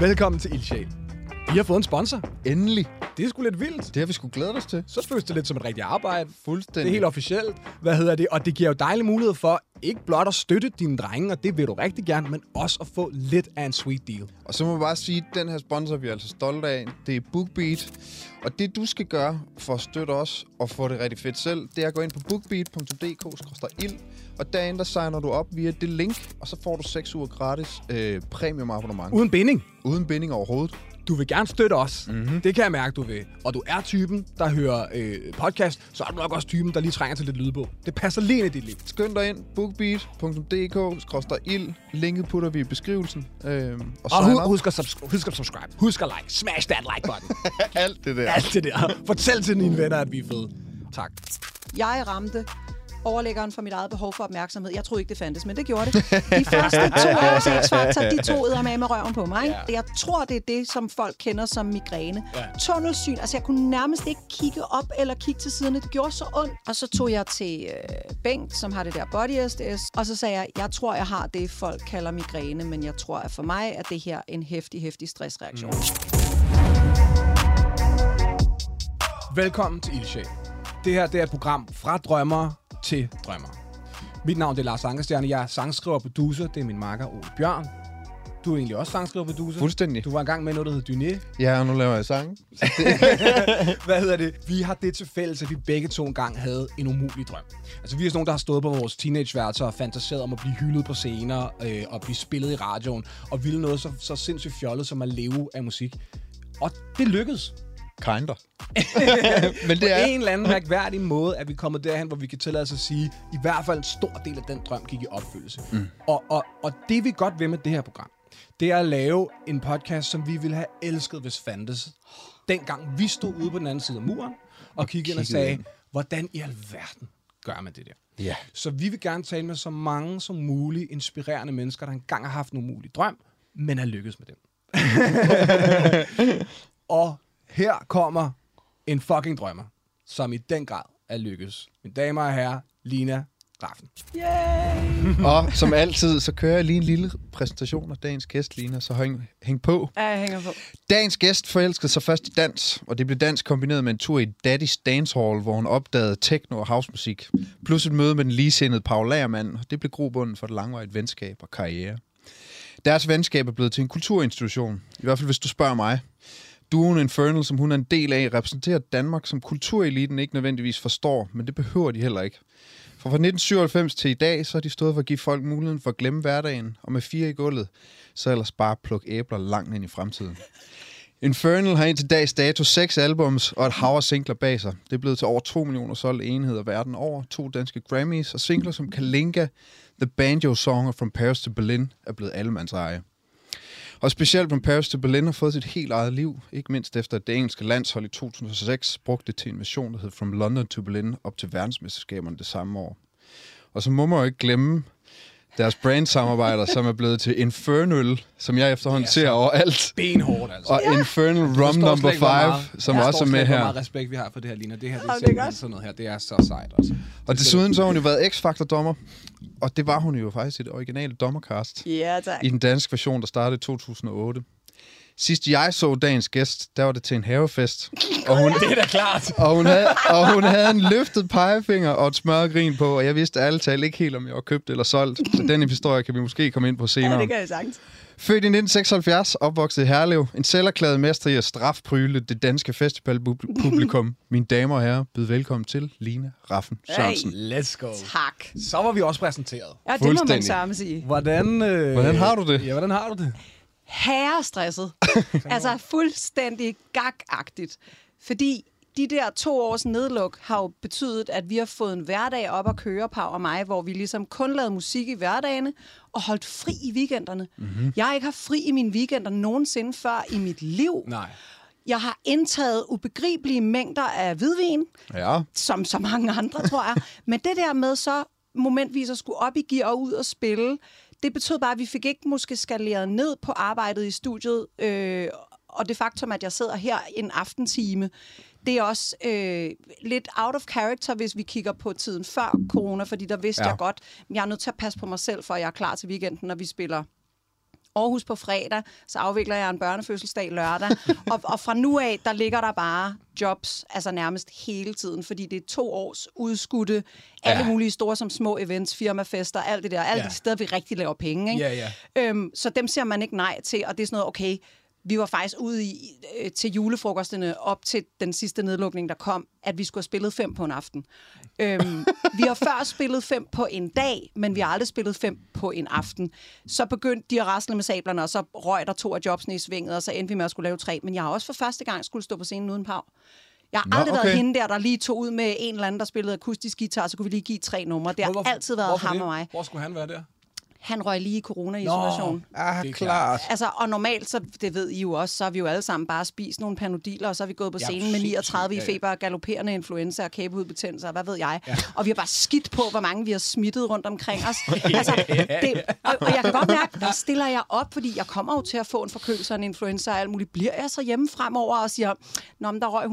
Velkommen til Ildsjæl. Vi har fået en sponsor. Endelig. Det er sgu lidt vildt. Det har vi sgu glædet os til. Så føles det lidt som et rigtigt arbejde. Fuldstændig. Det er helt officielt. Hvad hedder det? Og det giver jo dejlig mulighed for ikke blot at støtte dine drenge, og det vil du rigtig gerne, men også at få lidt af en sweet deal. Og så må jeg bare sige, at den her sponsor, vi er altså stolte af, det er BookBeat. Og det, du skal gøre for at støtte os og få det rigtig fedt selv, det er at gå ind på bookbeat.dk-ild, og derinde der signer du op via det link, og så får du 6 uger gratis øh, premium abonnement. Uden binding. Uden binding overhovedet. Du vil gerne støtte os. Mm-hmm. Det kan jeg mærke, du vil. Og du er typen, der hører øh, podcast, så er du nok også typen, der lige trænger til lidt lydbog. Det passer lige ind i dit liv. Skynd dig ind, bookbeat.dk-ild. Linket putter vi i beskrivelsen. Øh, og Og hu- husk, at subs- husk at subscribe. Husk at like. Smash that like button. alt det der. Alt det der. Fortæl til dine venner, at vi er fede. Tak. Jeg ramte overlæggeren for mit eget behov for opmærksomhed. Jeg troede ikke, det fandtes, men det gjorde det. De første to års X-Factor, de to med med røven på mig. Ja. Ja. Jeg tror, det er det, som folk kender som migræne. Ja. Ja. Tunnelsyn. Altså, jeg kunne nærmest ikke kigge op eller kigge til siden. Det gjorde så ondt. Og så tog jeg til øh, Bengt, som har det der body SDS, og så sagde jeg, jeg tror, jeg har det, folk kalder migræne, men jeg tror, at for mig er det her en hæftig, hæftig stressreaktion. Mm. Velkommen til Ildsjæl. Det her det er et program fra drømmer til drømmer. Mit navn det er Lars Ankerstjerne. Jeg er sangskriver og producer. Det er min makker Ole Bjørn. Du er egentlig også sangskriver og producer. Fuldstændig. Du var engang med noget, der hed Dyné. Ja, og nu laver jeg sang. Hvad hedder det? Vi har det til fælles, at vi begge to engang havde en umulig drøm. Altså, vi er sådan nogle, der har stået på vores teenageværelser og fantaseret om at blive hyldet på scener øh, og blive spillet i radioen og ville noget så, så sindssygt fjollet som at leve af musik. Og det lykkedes. Kinder. Men det På er... en eller anden mærkværdig måde er vi kommet derhen, hvor vi kan tillade os at sige, i hvert fald en stor del af den drøm gik i opfyldelse. Mm. Og, og, og det vi godt vil med det her program, det er at lave en podcast, som vi ville have elsket, hvis fandtes. Dengang vi stod ude på den anden side af muren, og kiggede ind og sagde, ind. hvordan i alverden gør man det der? Ja. Så vi vil gerne tale med så mange som muligt inspirerende mennesker, der engang har haft en umulig drøm, men er lykkedes med den. og her kommer en fucking drømmer, som i den grad er lykkes. Mine damer og herrer, Lina Raffen. Yay! Og som altid, så kører jeg lige en lille præsentation af dagens gæst, Lina, så hæng, hæng på. Ja, jeg hænger på. Dagens gæst forelskede sig først i dans, og det blev dans kombineret med en tur i Daddy's Dance Hall, hvor hun opdagede techno og housemusik. Plus et møde med den ligesindede Paul Lagermann, og det blev grobunden for et langvarigt venskab og karriere. Deres venskab er blevet til en kulturinstitution, i hvert fald hvis du spørger mig. Duoen Infernal, som hun er en del af, repræsenterer Danmark, som kultureliten ikke nødvendigvis forstår, men det behøver de heller ikke. For fra 1997 til i dag, så har de stået for at give folk muligheden for at glemme hverdagen, og med fire i gulvet, så ellers bare plukke æbler langt ind i fremtiden. Infernal har indtil dags dato seks albums og et hav af singler bag sig. Det er blevet til over 2 millioner solgte enheder verden over, to danske Grammys og singler som Kalinka, The Banjo Song og From Paris to Berlin er blevet allemands eje. Og specielt From Paris til Berlin har fået sit helt eget liv, ikke mindst efter at det engelske landshold i 2006 brugte det til en mission, der hed From London to Berlin op til verdensmesterskaberne det samme år. Og så må man jo ikke glemme deres brandsamarbejder, som er blevet til Infernal, som jeg efterhånden er ser overalt. Benhårdt, altså. Og Infernal Rum Number slet ikke, hvor 5, meget- som jeg også er med her. meget respekt vi har for det her, Lina. Det her, det er det er sådan noget her. Det er så sejt, altså. Og desuden så har hun jo været X-Factor-dommer, og det var hun jo faktisk i det originale dommercast Ja, tak. i den danske version, der startede i 2008. Sidst jeg så dagens gæst, der var det til en havefest. Og hun, Det er da klart. og hun, havde, og hun havde en løftet pegefinger og et smørret grin på, og jeg vidste ærligt talt ikke helt, om jeg var købt eller solgt. Så den historie kan vi måske komme ind på senere. Ja, det kan jeg sagtens. Født i 1976, opvokset i Herlev, en selverklæret mester i at strafpryle det danske festivalpublikum. Mine damer og herrer, byd velkommen til Line Raffen Sørensen. Let's go. Tak. Så var vi også præsenteret. Ja, det må man samme sige. Hvordan, øh, Hvordan har du det? Ja, hvordan har du det? Herrestresset. altså fuldstændig gagagtigt. Fordi de der to års nedluk har jo betydet, at vi har fået en hverdag op at køre, Pau og mig, hvor vi ligesom kun lavede musik i hverdagene og holdt fri i weekenderne. Mm-hmm. Jeg har ikke haft fri i mine weekender nogensinde før i mit liv. Nej. Jeg har indtaget ubegribelige mængder af hvidvin, Ja, som så mange andre, tror jeg. Men det der med så momentvis at skulle op i gear og ud og spille, det betød bare, at vi fik ikke måske skaleret ned på arbejdet i studiet. Øh, og det faktum, at jeg sidder her en aftentime, det er også øh, lidt out of character, hvis vi kigger på tiden før corona, fordi der vidste Ja. jeg godt, at jeg er nødt til at passe på mig selv, for jeg er klar til weekenden, når vi spiller Aarhus på fredag, så afvikler jeg en børnefødselsdag lørdag. og, og fra nu af, der ligger der bare jobs, altså nærmest hele tiden, fordi det er to års udskudte, alle Ja. mulige store som små events, firmafester, alt det der, alle Ja. de steder, vi rigtig laver penge. Ikke? Ja, ja. Øhm, så dem siger man ikke nej til, og det er sådan noget, okay, vi var faktisk ude i, øh, til julefrokosterne op til den sidste nedlukning, der kom, at vi skulle have spillet fem på en aften. Øhm, vi har før spillet fem på en dag, men vi har aldrig spillet fem på en aften. Så begyndte de at rasle med sablerne, og så røg der to af jobsene i svinget, og så endte vi med at skulle lave tre. Men jeg har også for første gang skulle stå på scenen uden pav. Jeg har Nå, aldrig været okay. hende der, der lige tog ud med en eller anden, der spillede akustisk guitar, så kunne vi lige give tre numre. Det har Hvorfor- altid været hvorfor ham det? og mig. Hvor skulle han være der? Han røg lige i corona-isolation. Ah, Det er klart. Altså, og normalt, så det ved I jo også, så har vi jo alle sammen bare spist nogle panodiler, og så har vi gået på Ja, scenen med sindssygt. 39 i Ja, ja. feber, galopperende influenza og kæbehudbetændelser, hvad ved jeg. Ja. Og vi har bare skidt på, hvor mange vi har smittet rundt omkring os. altså, det, og, og jeg kan godt mærke, hvad stiller jeg op, fordi jeg kommer jo til at få en forkølelse og en influenza og alt muligt. Bliver jeg så hjemme fremover og siger, Nå, men der røg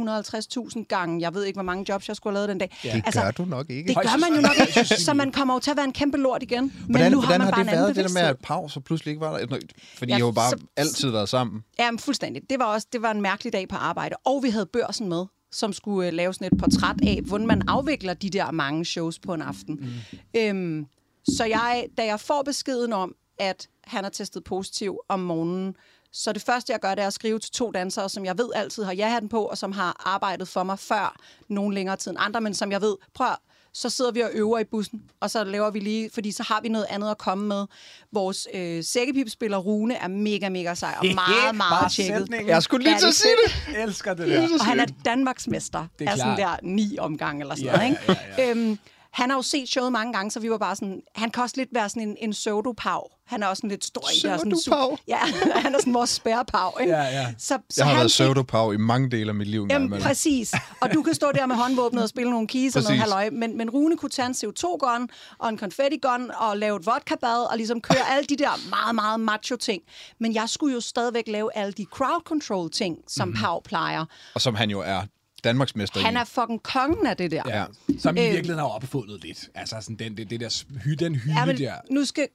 150.000 gange, jeg ved ikke, hvor mange jobs jeg skulle have lavet den dag. Det altså, gør du nok ikke. Det gør man jo nok ikke, så man kommer jo til at være en kæmpe lort igen. Men Hvordan, nu har man har bare det en været, det der med, at pause pludselig ikke var der? Fordi Ja, I har jo bare så- altid været sammen. Ja, men fuldstændig. Det var også det var en mærkelig dag på arbejde. Og vi havde børsen med, som skulle uh, lave sådan et portræt af, hvordan man afvikler de der mange shows på en aften. Mm. Øhm, så jeg, da jeg får beskeden om, at han er testet positiv om morgenen, så det første, jeg gør, det er at skrive til to dansere, som jeg ved altid har ja-hatten på, og som har arbejdet for mig før nogen længere tid end andre, men som jeg ved, prøv så sidder vi og øver i bussen, og så laver vi lige, fordi så har vi noget andet at komme med. Vores øh, sækkepipspiller Rune er mega, mega sej, og meget, meget tjekket. Jeg skulle lige Ja, til at det er sige det. Jeg elsker det der. Og han er Danmarksmester Det er af sådan klart. der ni omgang eller sådan Ja, noget. Ikke? ja, ja, Øhm, han har jo set showet mange gange, så vi var bare sådan... Han kan også lidt være sådan en, en pseudopav. Han er også sådan lidt stor i det. og sådan Pseudopav? Ja, han er sådan vores spærrepav. Ikke? Ja, ja. Så, så Jeg har han været pseudopav i mange dele af mit liv. Jamen, imellem. præcis. Og du kan stå der med håndvåbnet og spille nogle keys og noget Præcis. halløj. Men, men Rune kunne tage en CO2-gun og en confetti-gun og lave et vodka-bad og ligesom køre alle de der meget, meget macho-ting. Men jeg skulle jo stadigvæk lave alle de crowd-control-ting, som Mhm. mm-hmm. Pau plejer. Og som han jo er Danmarksmester Han er fucking kongen af det der. Ja. Som i Øhm. virkeligheden har opfundet lidt. Altså sådan den, det, det der hy, den hylde Ja, men der. nu skal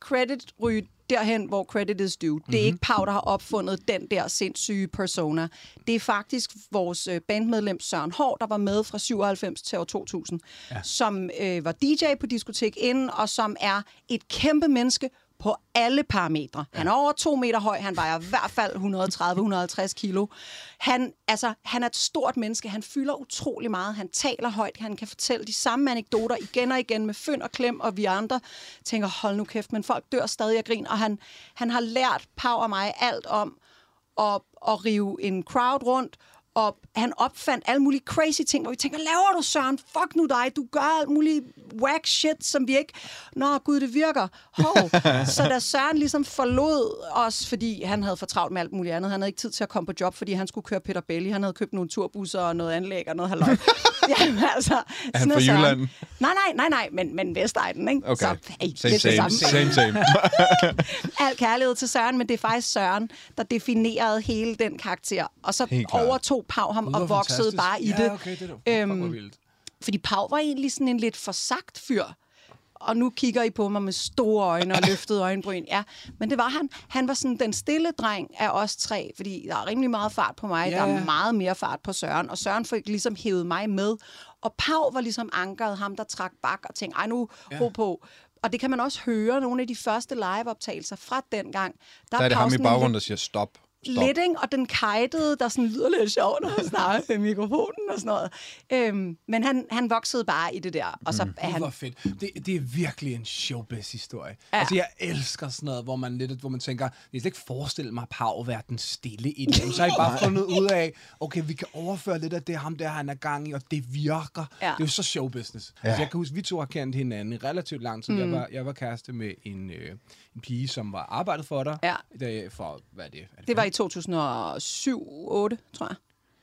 credit ryge derhen, hvor credit is due. Det er Mhm. ikke Pau, der har opfundet den der sindssyge persona. Det er faktisk vores øh, bandmedlem Søren Hård, der var med fra 97 til år 2000, ja. som øh, var DJ på Diskotek Inden, og som er et kæmpe menneske på alle parametre. Han er over to meter høj, han vejer i hvert fald 130-150 kilo. Han, altså, han er et stort menneske, han fylder utrolig meget, han taler højt, han kan fortælle de samme anekdoter igen og igen med fynd og klem, og vi andre tænker, hold nu kæft, men folk dør stadig af grin, og han, han har lært Pau og mig alt om at, at rive en crowd rundt, og han opfandt alle mulige crazy ting, hvor vi tænker, laver du Søren? Fuck nu dig, du gør alt muligt whack shit, som vi ikke... Nå, gud, det virker. Hov. Så da Søren ligesom forlod os, fordi han havde for travlt med alt muligt andet, han havde ikke tid til at komme på job, fordi han skulle køre Peter Belli, han havde købt nogle turbusser og noget anlæg og noget halløj. Jamen, altså, han sådan fra. Jylland? Nej, nej, nej, nej, men, men Vestegnen, ikke? Okay. Så, hey, same, det same, samme. same, same. Al kærlighed til Søren, men det er faktisk Søren, der definerede hele den karakter. Og så overtog Pau ham og voksede fantastisk. bare i ja, det. okay, det er Øhm, vildt. Fordi Pau var egentlig sådan en lidt forsagt fyr. Og nu kigger I på mig med store øjne og løftede øjenbryn. Ja, men det var han. Han var sådan den stille dreng af os tre, fordi der er rimelig meget fart på mig. Ja, Der er meget mere fart på Søren. Og Søren fik ligesom hævet mig med. Og Pau var ligesom ankeret ham, der trak bak og tænkte, ej nu, Ja. ro på. Og det kan man også høre, nogle af de første liveoptagelser fra dengang. Der er det Pau ham i baggrunden, lidt- der siger stop. Stop. lidt, ikke? og den kajtede, der sådan lyder lidt sjovt, når han snakker i mikrofonen og sådan noget. Øhm, men han, han voksede bare i det der, og så Mm. er Han... han... Hvor fedt. Det, det er virkelig en showbiz-historie. Ja. Altså, jeg elsker sådan noget, hvor man lidt, hvor man tænker, jeg kan slet ikke forestille mig Pau være den stille i det. Så har jeg bare fundet ud af, okay, vi kan overføre lidt af det, ham der, han er gang i, og det virker. Ja. Det er jo så showbusiness. Ja. Altså, jeg kan huske, vi to har kendt hinanden i relativt lang tid. Mm. Jeg, var, jeg var kæreste med en, øh, en pige, som var arbejdet for dig. Ja. Da, for, hvad er det? Er Det var i 2007-2008, tror jeg.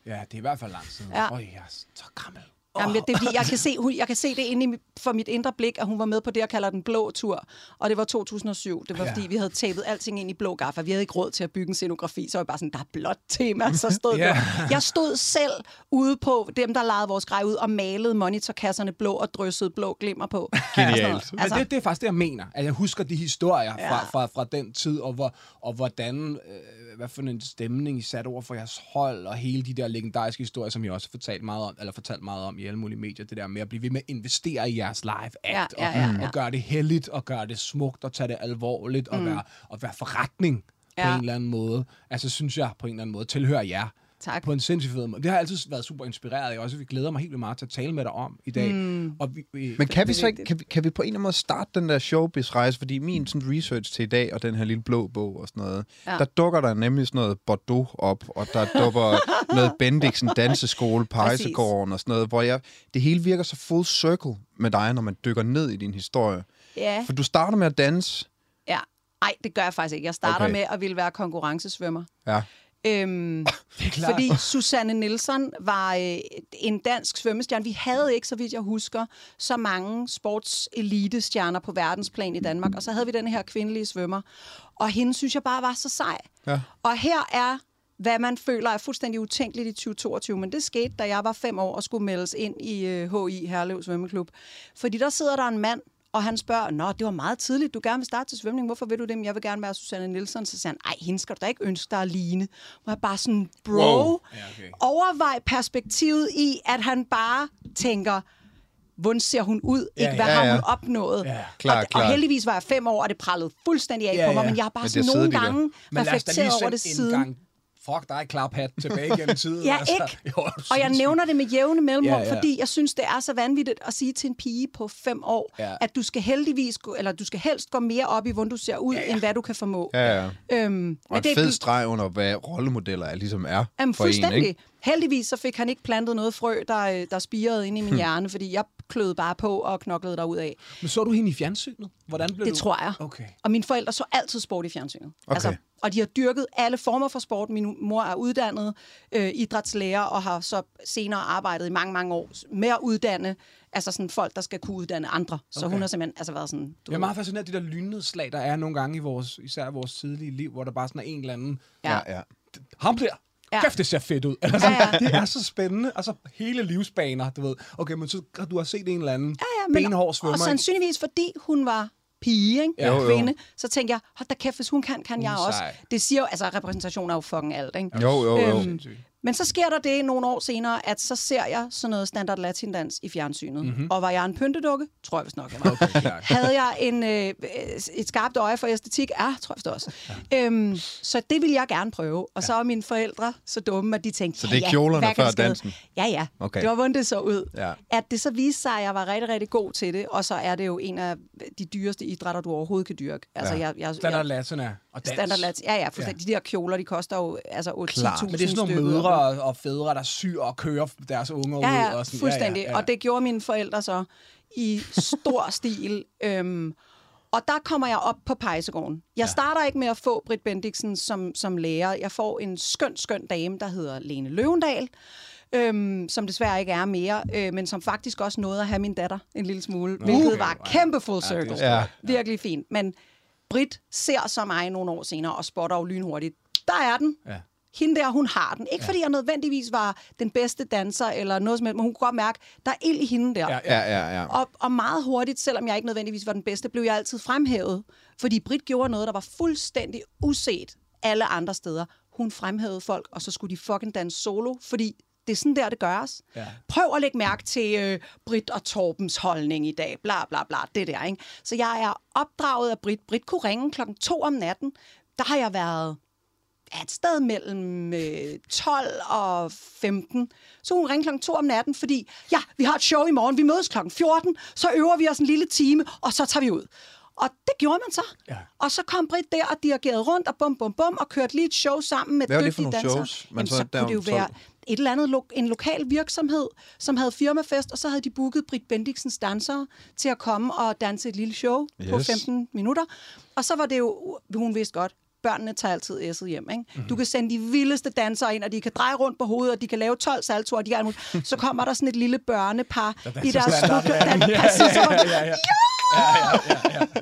Ja, det er i hvert fald lang tid. Ja. Øj, jeg er så gammel. Jamen, det er fordi, jeg kan se, hun, jeg kan se det inde for mit indre blik, at hun var med på det, jeg kalder den blå tur. Og det var 2007. Det var Ja. fordi, vi havde tapet alting ind i blå gaffer. Vi havde ikke råd til at bygge en scenografi, så var jeg bare sådan, der er blåt tema. Så stod yeah. Jeg stod selv ude på dem, der legede vores grej ud, og malede monitorkasserne blå og dryssede blå glimmer på. Genialt. Men det, det er faktisk det, jeg mener. At jeg husker de historier ja. fra, fra, fra den tid, og, hvor, og hvordan, øh, hvad for en stemning I satte over for jeres hold, og hele de der legendariske historier, som I også fortalt meget om, eller fortalt meget om i alle mulige medier. Det der med at blive ved med at investere i jeres live act, Ja, ja, ja, og, ja. og gøre det heldigt, og gøre det smukt, og tage det alvorligt, og, være, og være forretning på Ja. en eller anden måde. Altså, synes jeg på en eller anden måde tilhører jer. Tak. På en sindssygt fed måde. Det har altid været super inspireret af også. Vi glæder mig helt vildt meget til at tale med dig om i dag. Mm. Og vi, vi, Men kan vi så ikke, kan vi, kan vi på en eller anden måde starte den der showbiz-rejse? Fordi min sådan research til i dag, og den her lille blå bog og sådan noget, ja. Der dukker der nemlig sådan noget Bordeaux op, og der dukker noget Bendiksen danseskole, Pejsegården og sådan noget, hvor jeg, det hele virker så full circle med dig, når man dykker ned i din historie. Ja, For du starter med at danse. ja. Ej, det gør jeg faktisk ikke. Jeg starter okay. med at ville være konkurrencesvømmer. Ja. Øhm, fordi Susanne Nielsen var øh, en dansk svømmestjerne. Vi havde ikke, så vidt jeg husker, så mange sportselitestjerner på verdensplan i Danmark. Og så havde vi den her kvindelige svømmer. Og hende synes jeg bare var så sej. Ja. Og her er hvad man føler er fuldstændig utænkeligt i 2022. Men det skete, da jeg var fem år og skulle meldes ind i øh, HI Herlev Svømmeklub. Fordi der sidder der en mand, og han spørger, Nå, det var meget tidligt, du gerne vil starte til svømning. Hvorfor vil du det? Men jeg vil gerne være Susanne Nielsen. Så siger han, ej, hende skal du da ikke ønske dig at ligne. Hvor jeg bare sådan, bro, Wow. Ja, okay. overvej perspektivet i, at han bare tænker, hvordan ser hun ud? Ja, ikke hvad ja, har ja. hun opnået? Ja, klart, og, og klart. heldigvis var jeg fem år, og det prallede fuldstændig af Ja, på mig, ja. men jeg har bare Men sådan nogle gange reflekteret over det en siden. gang fuck dig, klaphat tilbage gennem tiden. Ja, altså. ikke? Jo, Og jeg nævner det med jævne mellemrum, Ja, ja, fordi jeg synes, det er så vanvittigt at sige til en pige på fem år, Ja. at du skal heldigvis gå, eller du skal helst gå mere op i, hvordan du ser ud, Ja, ja, end hvad du kan formå. Ja, ja. Øhm, Og en det er fed streg under, hvad rollemodeller er, ligesom er Jamen, for en, fuldstændig. ikke? Heldigvis så fik han ikke plantet noget frø, der, øh, der spirede inde i min hjerne, fordi jeg kløede bare på og knoklede derud af. Men så du hende i fjernsynet? Hvordan blev Det du? tror jeg. Okay. Og mine forældre så altid sport i fjernsynet. Altså, Okay. og de har dyrket alle former for sport. Min mor er uddannet øh, idrætslærer og har så senere arbejdet i mange, mange år med at uddanne altså sådan folk, der skal kunne uddanne andre. Så Okay. hun har simpelthen altså været sådan... Du Jeg er meget fascineret af de der lynnedslag, der er nogle gange i vores, især vores tidlige liv, hvor der bare sådan er en eller anden, ja. ja. ham der, ja. Kæft, det ser fedt ud. Eller sådan, Ja, ja. Det er så spændende. Altså hele livsbaner, du ved. Okay, men så du har set en eller anden Ja, ja, men, benhård svømmer. og sandsynligvis fordi hun var pige, ikke? Ja. Jo, jo. kvinde, så tænkte jeg, hold da kæft, hvis hun kan, kan jeg også. Det siger jo, altså repræsentation er jo fucking alt, ikke? Jo, jo, jo. Øhm. Men så sker der det nogle år senere, at så ser jeg sådan noget standard latindans i fjernsynet. Mm-hmm. Og var jeg en pyntedukke? Tror jeg vist nok, jeg var. Okay. Havde jeg en, øh, et skarpt øje for æstetik? Ja, tror jeg vist også. Ja. Øhm, så det ville jeg gerne prøve. Og så var mine forældre så dumme, at de tænkte, Så ja, det er ja, kjolerne kan før dansen? Ja, ja. Okay. Det var, hvordan det så ud. Ja. At det så viste sig, at jeg var rigtig, rigtig god til det. Og så er det jo en af de dyreste idrætter, du overhovedet kan dyrke. Altså, Ja. jeg, jeg, Standard jeg, Latina og dans. Ja, ja, fuldstændig. De der kjoler, de koster jo altså 8 Klart. 10.000 Men det er sådan nogle mødre og, fædre, der syr og kører deres unger Ja, ud. ja, og sådan. fuldstændig. Ja, ja, ja. Og det gjorde mine forældre så i stor stil. Øhm, og der kommer jeg op på pejsegården. Jeg ja. starter ikke med at få Britt Bendiksen som, som lærer. Jeg får en skøn, skøn dame, der hedder Lene Løvendal, øhm, som desværre ikke er mere, øh, men som faktisk også nåede at have min datter en lille smule, hvilket okay. var Ej. kæmpe full Ja, det er circle. Ja. Virkelig fint. Men Britt ser så mig nogle år senere og spotter jo lynhurtigt. Der er den. Ja. Hende der, hun har den. Ikke ja. fordi jeg nødvendigvis var den bedste danser eller noget som helst, men hun kunne godt mærke, der er ild i hende der. Ja, Ja, ja, ja. Og, og meget hurtigt, selvom jeg ikke nødvendigvis var den bedste, blev jeg altid fremhævet. Fordi Britt gjorde noget, der var fuldstændig uset alle andre steder. Hun fremhævede folk, og så skulle de fucking danse solo, fordi det er sådan der, det gøres. Ja. Prøv at lægge mærke til øh, Britt og Torbens holdning i dag. Bla, bla, bla. Det der, ikke? Så jeg er opdraget af Britt. Britt kunne ringe klokken to om natten. Der har jeg været ja, et sted mellem øh, 12 og 15. Så hun ringede klokken 2 om natten, fordi, ja, vi har et show i morgen, vi mødes klokken 14, så øver vi os en lille time, og så tager vi ud. Og det gjorde man så. Ja. Og så kom Britt der og dirigerede rundt og bum, bum, bum, og kørte lige et show sammen med Hvad var det for dygtige nogle dansere. shows, man Jamen, så så kunne det jo om 12? være et eller andet, lo- en lokal virksomhed, som havde firmafest, og så havde de booket Britt Bendiksens dansere til at komme og danse et lille show yes. på Yes. 15 minutter. Og så var det jo, hun vidste godt, børnene tager altid S'et hjem. Ikke? Mm-hmm. Du kan sende de vildeste dansere ind, og de kan dreje rundt på hovedet, og de kan lave 12 saltoer, og de kan, så kommer der sådan et lille børnepar i deres ja. Ja, man- ja,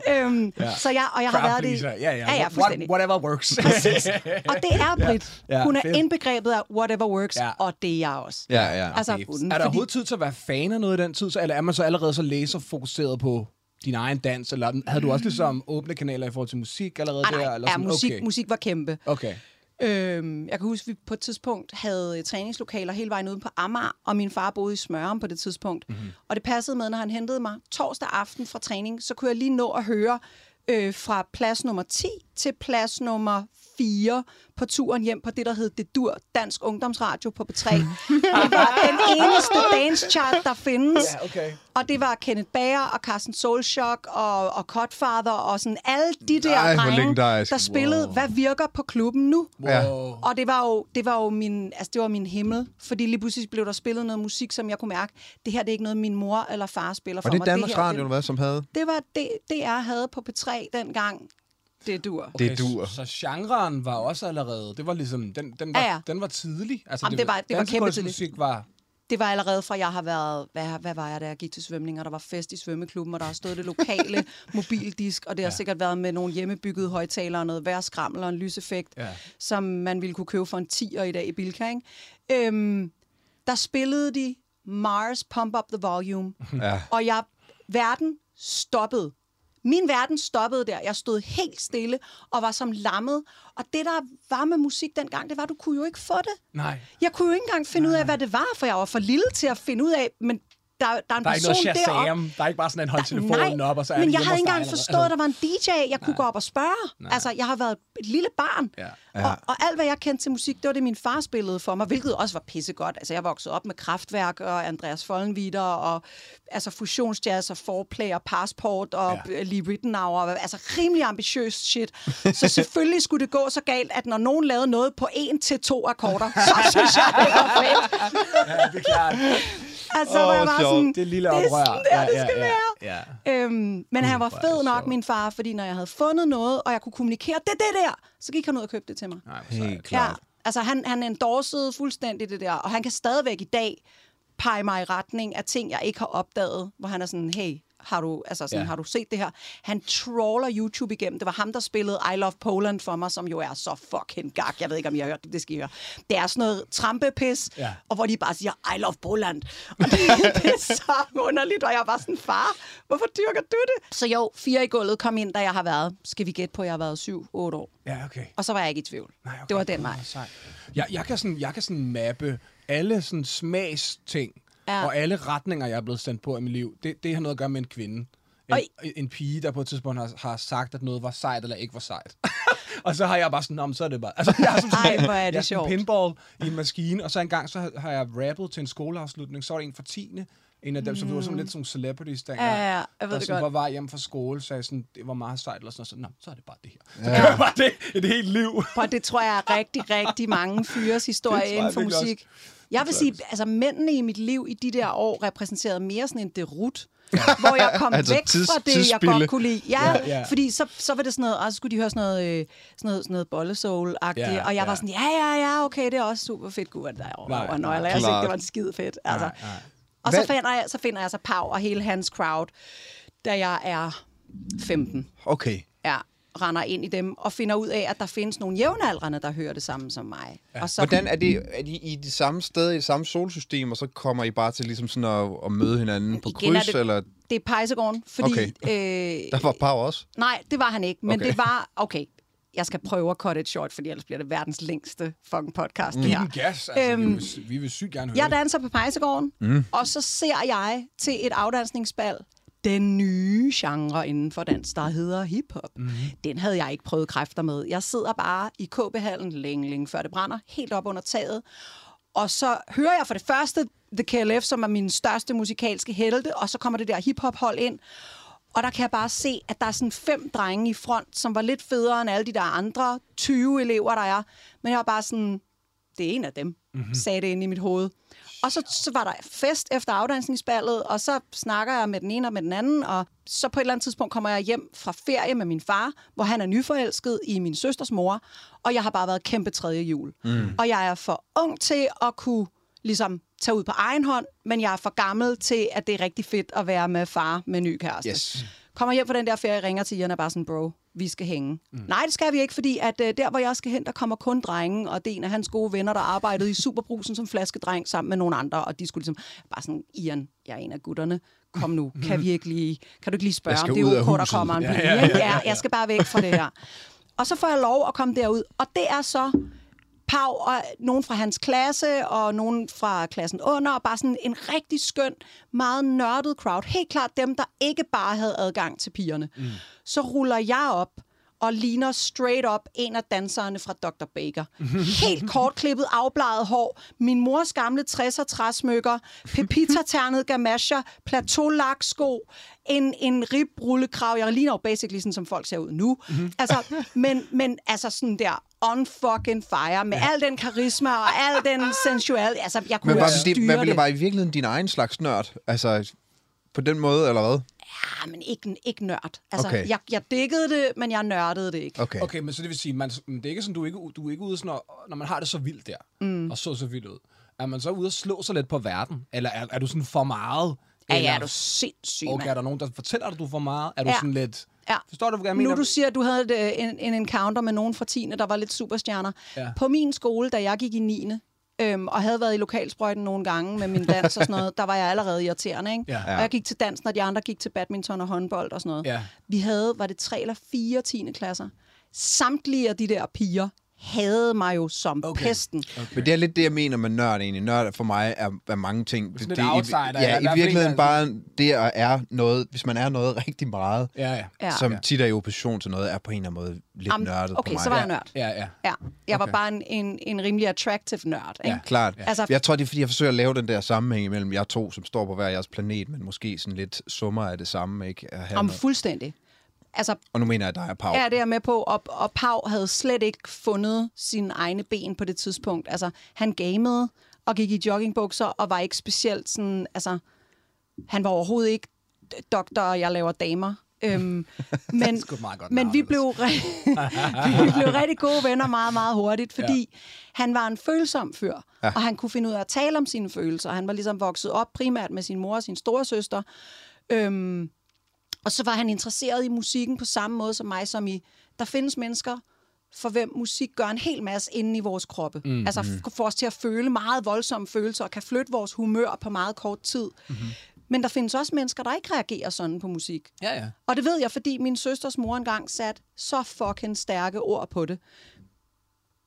ja. Øhm, Så jeg, og jeg har Crowd været det... pleaser. Ja, ja. ja, ja What, whatever works. Præcis. Og det er Britt. Ja, Hun er fedt. indbegrebet af whatever works, Ja. og det er jeg også. Ja, ja. Altså, er hunden, der fordi- overhovedet tid til at være fan af noget i den tid, så, eller er man så allerede så laserfokuseret på din egen dans, eller havde du også ligesom åbne kanaler i forhold til musik allerede Ej, der? nej, Eller ja, sådan? musik, okay. musik var kæmpe. Okay. Øhm, jeg kan huske, at vi på et tidspunkt havde øh, træningslokaler hele vejen ude på Amager, og min far boede i Smørum på det tidspunkt. Mhm. Mm-hmm. Og det passede med, når han hentede mig torsdag aften fra træning, så kunne jeg lige nå at høre øh, fra plads nummer 10 til plads nummer 4 på turen hjem på det, der hed Det Dur, Dansk Ungdomsradio på B3. det var den eneste dance chart, der findes. Ja, okay. Og det var Kenneth Bager og Carsten Solshock og, og Cutfather og sådan alle de der Ej, drenge, der spillede, Wow. hvad virker på klubben nu? Wow. Og det var jo, det var jo min, altså det var min himmel, fordi lige pludselig blev der spillet noget musik, som jeg kunne mærke, det her det er ikke noget, min mor eller far spiller for Var det mig. Danmarks her, Radio, det, hvad, som havde? det var det, det, jeg havde på P3 dengang. Det dur. Det duer. Så, så genren var også allerede, det var ligesom, den, den, var, Ja, ja. den var tidlig. Altså, Jamen, det var- det var kæmpe tidligt. musik var, Det var allerede fra, jeg har været, hvad, hvad var jeg, da jeg gik til svømning, og der var fest i svømmeklubben, og der har stået det lokale mobildisk, og det har sikkert været med nogle hjemmebyggede højtalere, noget værskrammel og en lyseffekt, Ja. som man ville kunne købe for en 10'er i dag i Bilka, ikke? Øhm, der spillede de Mars Pump Up the Volume, Ja. og jeg, verden stoppede. Min verden stoppede der. Jeg stod helt stille og var som lammet. Og det, der var med musik dengang, det var, at du kunne jo ikke få det. nej. Jeg kunne jo ikke engang finde ud af, hvad det var, for jeg var for lille til at finde ud af, men der, der er en Der er ikke noget deroppe. Shazam. Der er ikke bare sådan en hold Nej, telefonen op, og så er men det jeg havde ikke engang forstået, at der var en DJ, jeg kunne gå op og spørge. Altså, jeg har været et lille barn. Ja. Ja. Og, og alt, hvad jeg kendte til musik, det var det, min far spillede for mig, hvilket også var pissegodt. Altså, jeg voksede op med Kraftværk og Andreas Follenwider, og altså fusionsjazz og foreplay og passport og Ja. Lee Rittenauer. og Altså, rimelig ambitiøs shit. Så selvfølgelig skulle det gå så galt, at når nogen lavede noget på en til to akkorder, så synes jeg, det var fedt. ja, det er klart. Altså, Åh, hvor jeg var. Sådan, Det er lille det er oprør. sådan der, Ja, det skal ja, være. ja. Øhm, men han var fed nok, min far, fordi når jeg havde fundet noget, og jeg kunne kommunikere, det det der, så gik han ud og købte det til mig. Nej. Helt klart. Ja, altså han, han endorsede fuldstændig det der, og han kan stadigvæk i dag pege mig i retning af ting, jeg ikke har opdaget, hvor han er sådan, hey, har du, altså sådan, Ja. har du set det her? Han trawler YouTube igennem. Det var ham, der spillede I Love Poland for mig, som jo er så fucking gak. Jeg ved ikke, om I har hørt det, det skal I høre. Det er sådan noget trampepis, Ja. og hvor de bare siger, I love Poland. Og det, det er så underligt, og jeg er bare sådan, far, hvorfor dyrker du det? Så jo, fire i gulvet kom ind, da jeg har været, skal vi gætte på, at jeg har været syv, otte år. Ja, okay. Og så var jeg ikke i tvivl. Nej, okay. Det var den vej. Jeg, jeg, kan sådan, jeg kan sådan mappe alle sådan smagsting, ja. Ja. og alle retninger, jeg er blevet sendt på i mit liv. Det, det har noget at gøre med en kvinde. En, en pige, der på et tidspunkt har, har sagt, at noget var sejt eller ikke var sejt. og så har jeg bare sådan, "Nå, men så er det bare... Altså, jeg er som Ej, hvor er det jeg sådan sjovt. pinball i en maskine, og så en gang så har- har jeg rappet til en skoleafslutning, så var det en for tiende, en af dem, som mm. var sådan lidt sådan celebrities dengang. Ja, ja, ja, jeg ved der det sådan godt. var vej hjem fra skole, sagde sådan, det var meget sejt, eller sådan noget. Så, Nå, så er det bare det her. Så det var bare det, et helt liv. Prøv, det tror jeg er rigtig, rigtig mange fyres historie Det inden for virkelig også. Jeg vil sige, altså mændene i mit liv i de der år repræsenterede mere sådan en derut, hvor jeg kom Altså væk tids- fra det, jeg tidsspilde. godt kunne lide. Ja, Ja, ja, fordi så, så var det sådan noget, og så skulle de høre sådan noget, øh, sådan noget, sådan noget bollesoul-agtigt, Ja, og jeg ja. var sådan, ja, ja, ja, okay, det er også super fedt, gud, at der er over nøgler. Jeg synes ikke, det var skide fedt. Altså. Nej, nej. Og så finder, jeg, så finder jeg så Pau og hele hans crowd, da jeg er 15 Okay. ja, render ind i dem og finder ud af, at der findes nogle jævnaldrende, der hører det samme som mig. Ja. Og så, Hvordan er det, er de i det samme sted, i det samme solsystem, og så kommer I bare til ligesom sådan at, at møde hinanden på Igen er kryds, det- eller Det er Pejsegården, fordi... Okay. Øh, der var Pau også? nej, det var han ikke, men Okay. det var... Okay, jeg skal prøve at cut it short, fordi ellers bliver det verdens længste fucking podcast, det Giv her. gas. Altså, Øhm, vi, vil, vi vil sygt gerne høre Jeg det. danser på Pejsegården, mm. og så ser jeg til et afdansningsbal den nye genre inden for dans, der hedder hiphop. Mm. Den havde jeg ikke prøvet kræfter med. Jeg sidder bare i KB-hallen længe, længe før det brænder, helt op under taget. Og så hører jeg for det første The KLF, som er min største musikalske helte, og så kommer det der hiphop-hold ind. Og der kan jeg bare se, at der er sådan fem drenge i front, som var lidt federe end alle de der andre 20 elever, der er. Men jeg var bare sådan, det er en af dem, mm-hmm. sagde det inde i mit hoved. Og så, så var der fest efter afdansningsballet, og så snakker jeg med den ene og med den anden, og så på et eller andet tidspunkt kommer jeg hjem fra ferie med min far, hvor han er nyforelsket i min søsters mor, og jeg har bare været kæmpe tredje jul. Mm. Og jeg er for ung til at kunne ligesom tage ud på egen hånd, men jeg er for gammel til, at det er rigtig fedt at være med far med ny kæreste. Yes. Kommer hjem fra den der ferie, ringer til Ian og er bare sådan, bro, vi skal hænge. Mm. Nej, det skal vi ikke, fordi at uh, der, hvor jeg skal hen, der kommer kun drengen, og det er en af hans gode venner, der arbejdede i Superbrusen som flaskedreng sammen med nogle andre, og de skulle ligesom bare sådan, Ian, jeg er en af gutterne, kom nu, kan vi ikke lige, kan du ikke lige spørge, om det er ok, der kommer en ja, Ja, ja, ja. jeg skal bare væk fra det her. Og så får jeg lov at komme derud, og det er så Pau og nogen fra hans klasse, og nogen fra klassen under, og bare sådan en rigtig skøn, meget nørdet crowd. Helt klart dem, der ikke bare havde adgang til pigerne. Mm. Så ruller jeg op og ligner straight up en af danserne fra Dr. Baker. Helt kortklippet, afbladet hår, min mors gamle 60'er træsmykker, pepita-ternet gamasher, plateau-laksko, en, en rib-rullekrav. Jeg ligner jo basically sådan, som folk ser ud nu. Mm-hmm. Altså, men, men altså sådan der on fucking fire, med ja. al den karisma og al den sensual. Altså, jeg kunne Men var styre det, hvad ville det. var i virkeligheden din egen slags nørd? Altså, på den måde, eller hvad? Ja, men ikke, ikke nørd. Altså, Okay. jeg, jeg dækkede det, men jeg nørdede det ikke. Okay. Okay, men så det vil sige, man, det er ikke sådan, du er ikke, du er ikke ude sådan, når, når man har det så vildt der, mm. og så så vildt ud. Er man så ude og slå sig lidt på verden? Eller er, er du sådan for meget? Ja, Eller, ja, er du sindssyg, Okay, mand. er der nogen, der fortæller dig, du er for meget? Er du Ja. sådan lidt... Ja. Forstår du, hvad jeg Nu mener? du siger, at du havde et, øh, en, en encounter med nogen fra 10. der var lidt superstjerner. Ja. På min skole, da jeg gik i 9. Øhm, og havde været i lokalsprøjten nogle gange med min dans og sådan noget, der var jeg allerede irriterende, ikke? Ja. Og jeg gik til dans, når de andre gik til badminton og håndbold og sådan noget. Ja. Vi havde, var det tre eller fire 10. klasser. Samtlige af de der piger havde mig jo som Okay. okay. pesten. Men det er lidt det, jeg mener med nørd egentlig. Nørd for mig er, er mange ting. Det, det, outsider, i, eller i ja, i virkeligheden en, bare det at er noget, hvis man er noget rigtig meget, Ja, ja. Ja. som tit er i opposition til noget, er på en eller anden måde lidt Am- nørdet okay, på mig. så var jeg nørd. Ja, ja. Ja, jeg var Okay. bare en, en, en rimelig attractive nørd. Ikke? Ja. Klart. Altså- Altså, jeg tror, det er, fordi jeg forsøger at lave den der sammenhæng imellem jer to, som står på hver jeres planet, men måske sådan lidt summer af det samme, ikke? At have Om noget. fuldstændig. Altså, Og nu mener jeg dig og Pau. Ja, det er jeg med på, og, og Pau havde slet ikke fundet sine egne ben på det tidspunkt. Altså, han gamede og gik i joggingbukser, og var ikke specielt sådan, altså, han var overhovedet ikke doktor, og jeg laver damer. Øhm, men meget godt men vi blev, vi blev rigtig gode venner meget, meget hurtigt, fordi ja. han var en følsom fyr, ja. og han kunne finde ud af at tale om sine følelser. Han var ligesom vokset op primært med sin mor og sin storesøster. Øhm, og så var han interesseret i musikken på samme måde som mig, som i, der findes mennesker, for hvem musik gør en hel masse inde i vores kroppe. Mm, altså f- får os til at føle meget voldsomme følelser, og kan flytte vores humør på meget kort tid. Mm-hmm. Men der findes også mennesker, der ikke reagerer sådan på musik. Ja, ja. Og det ved jeg, fordi min søsters mor engang satte så fucking stærke ord på det.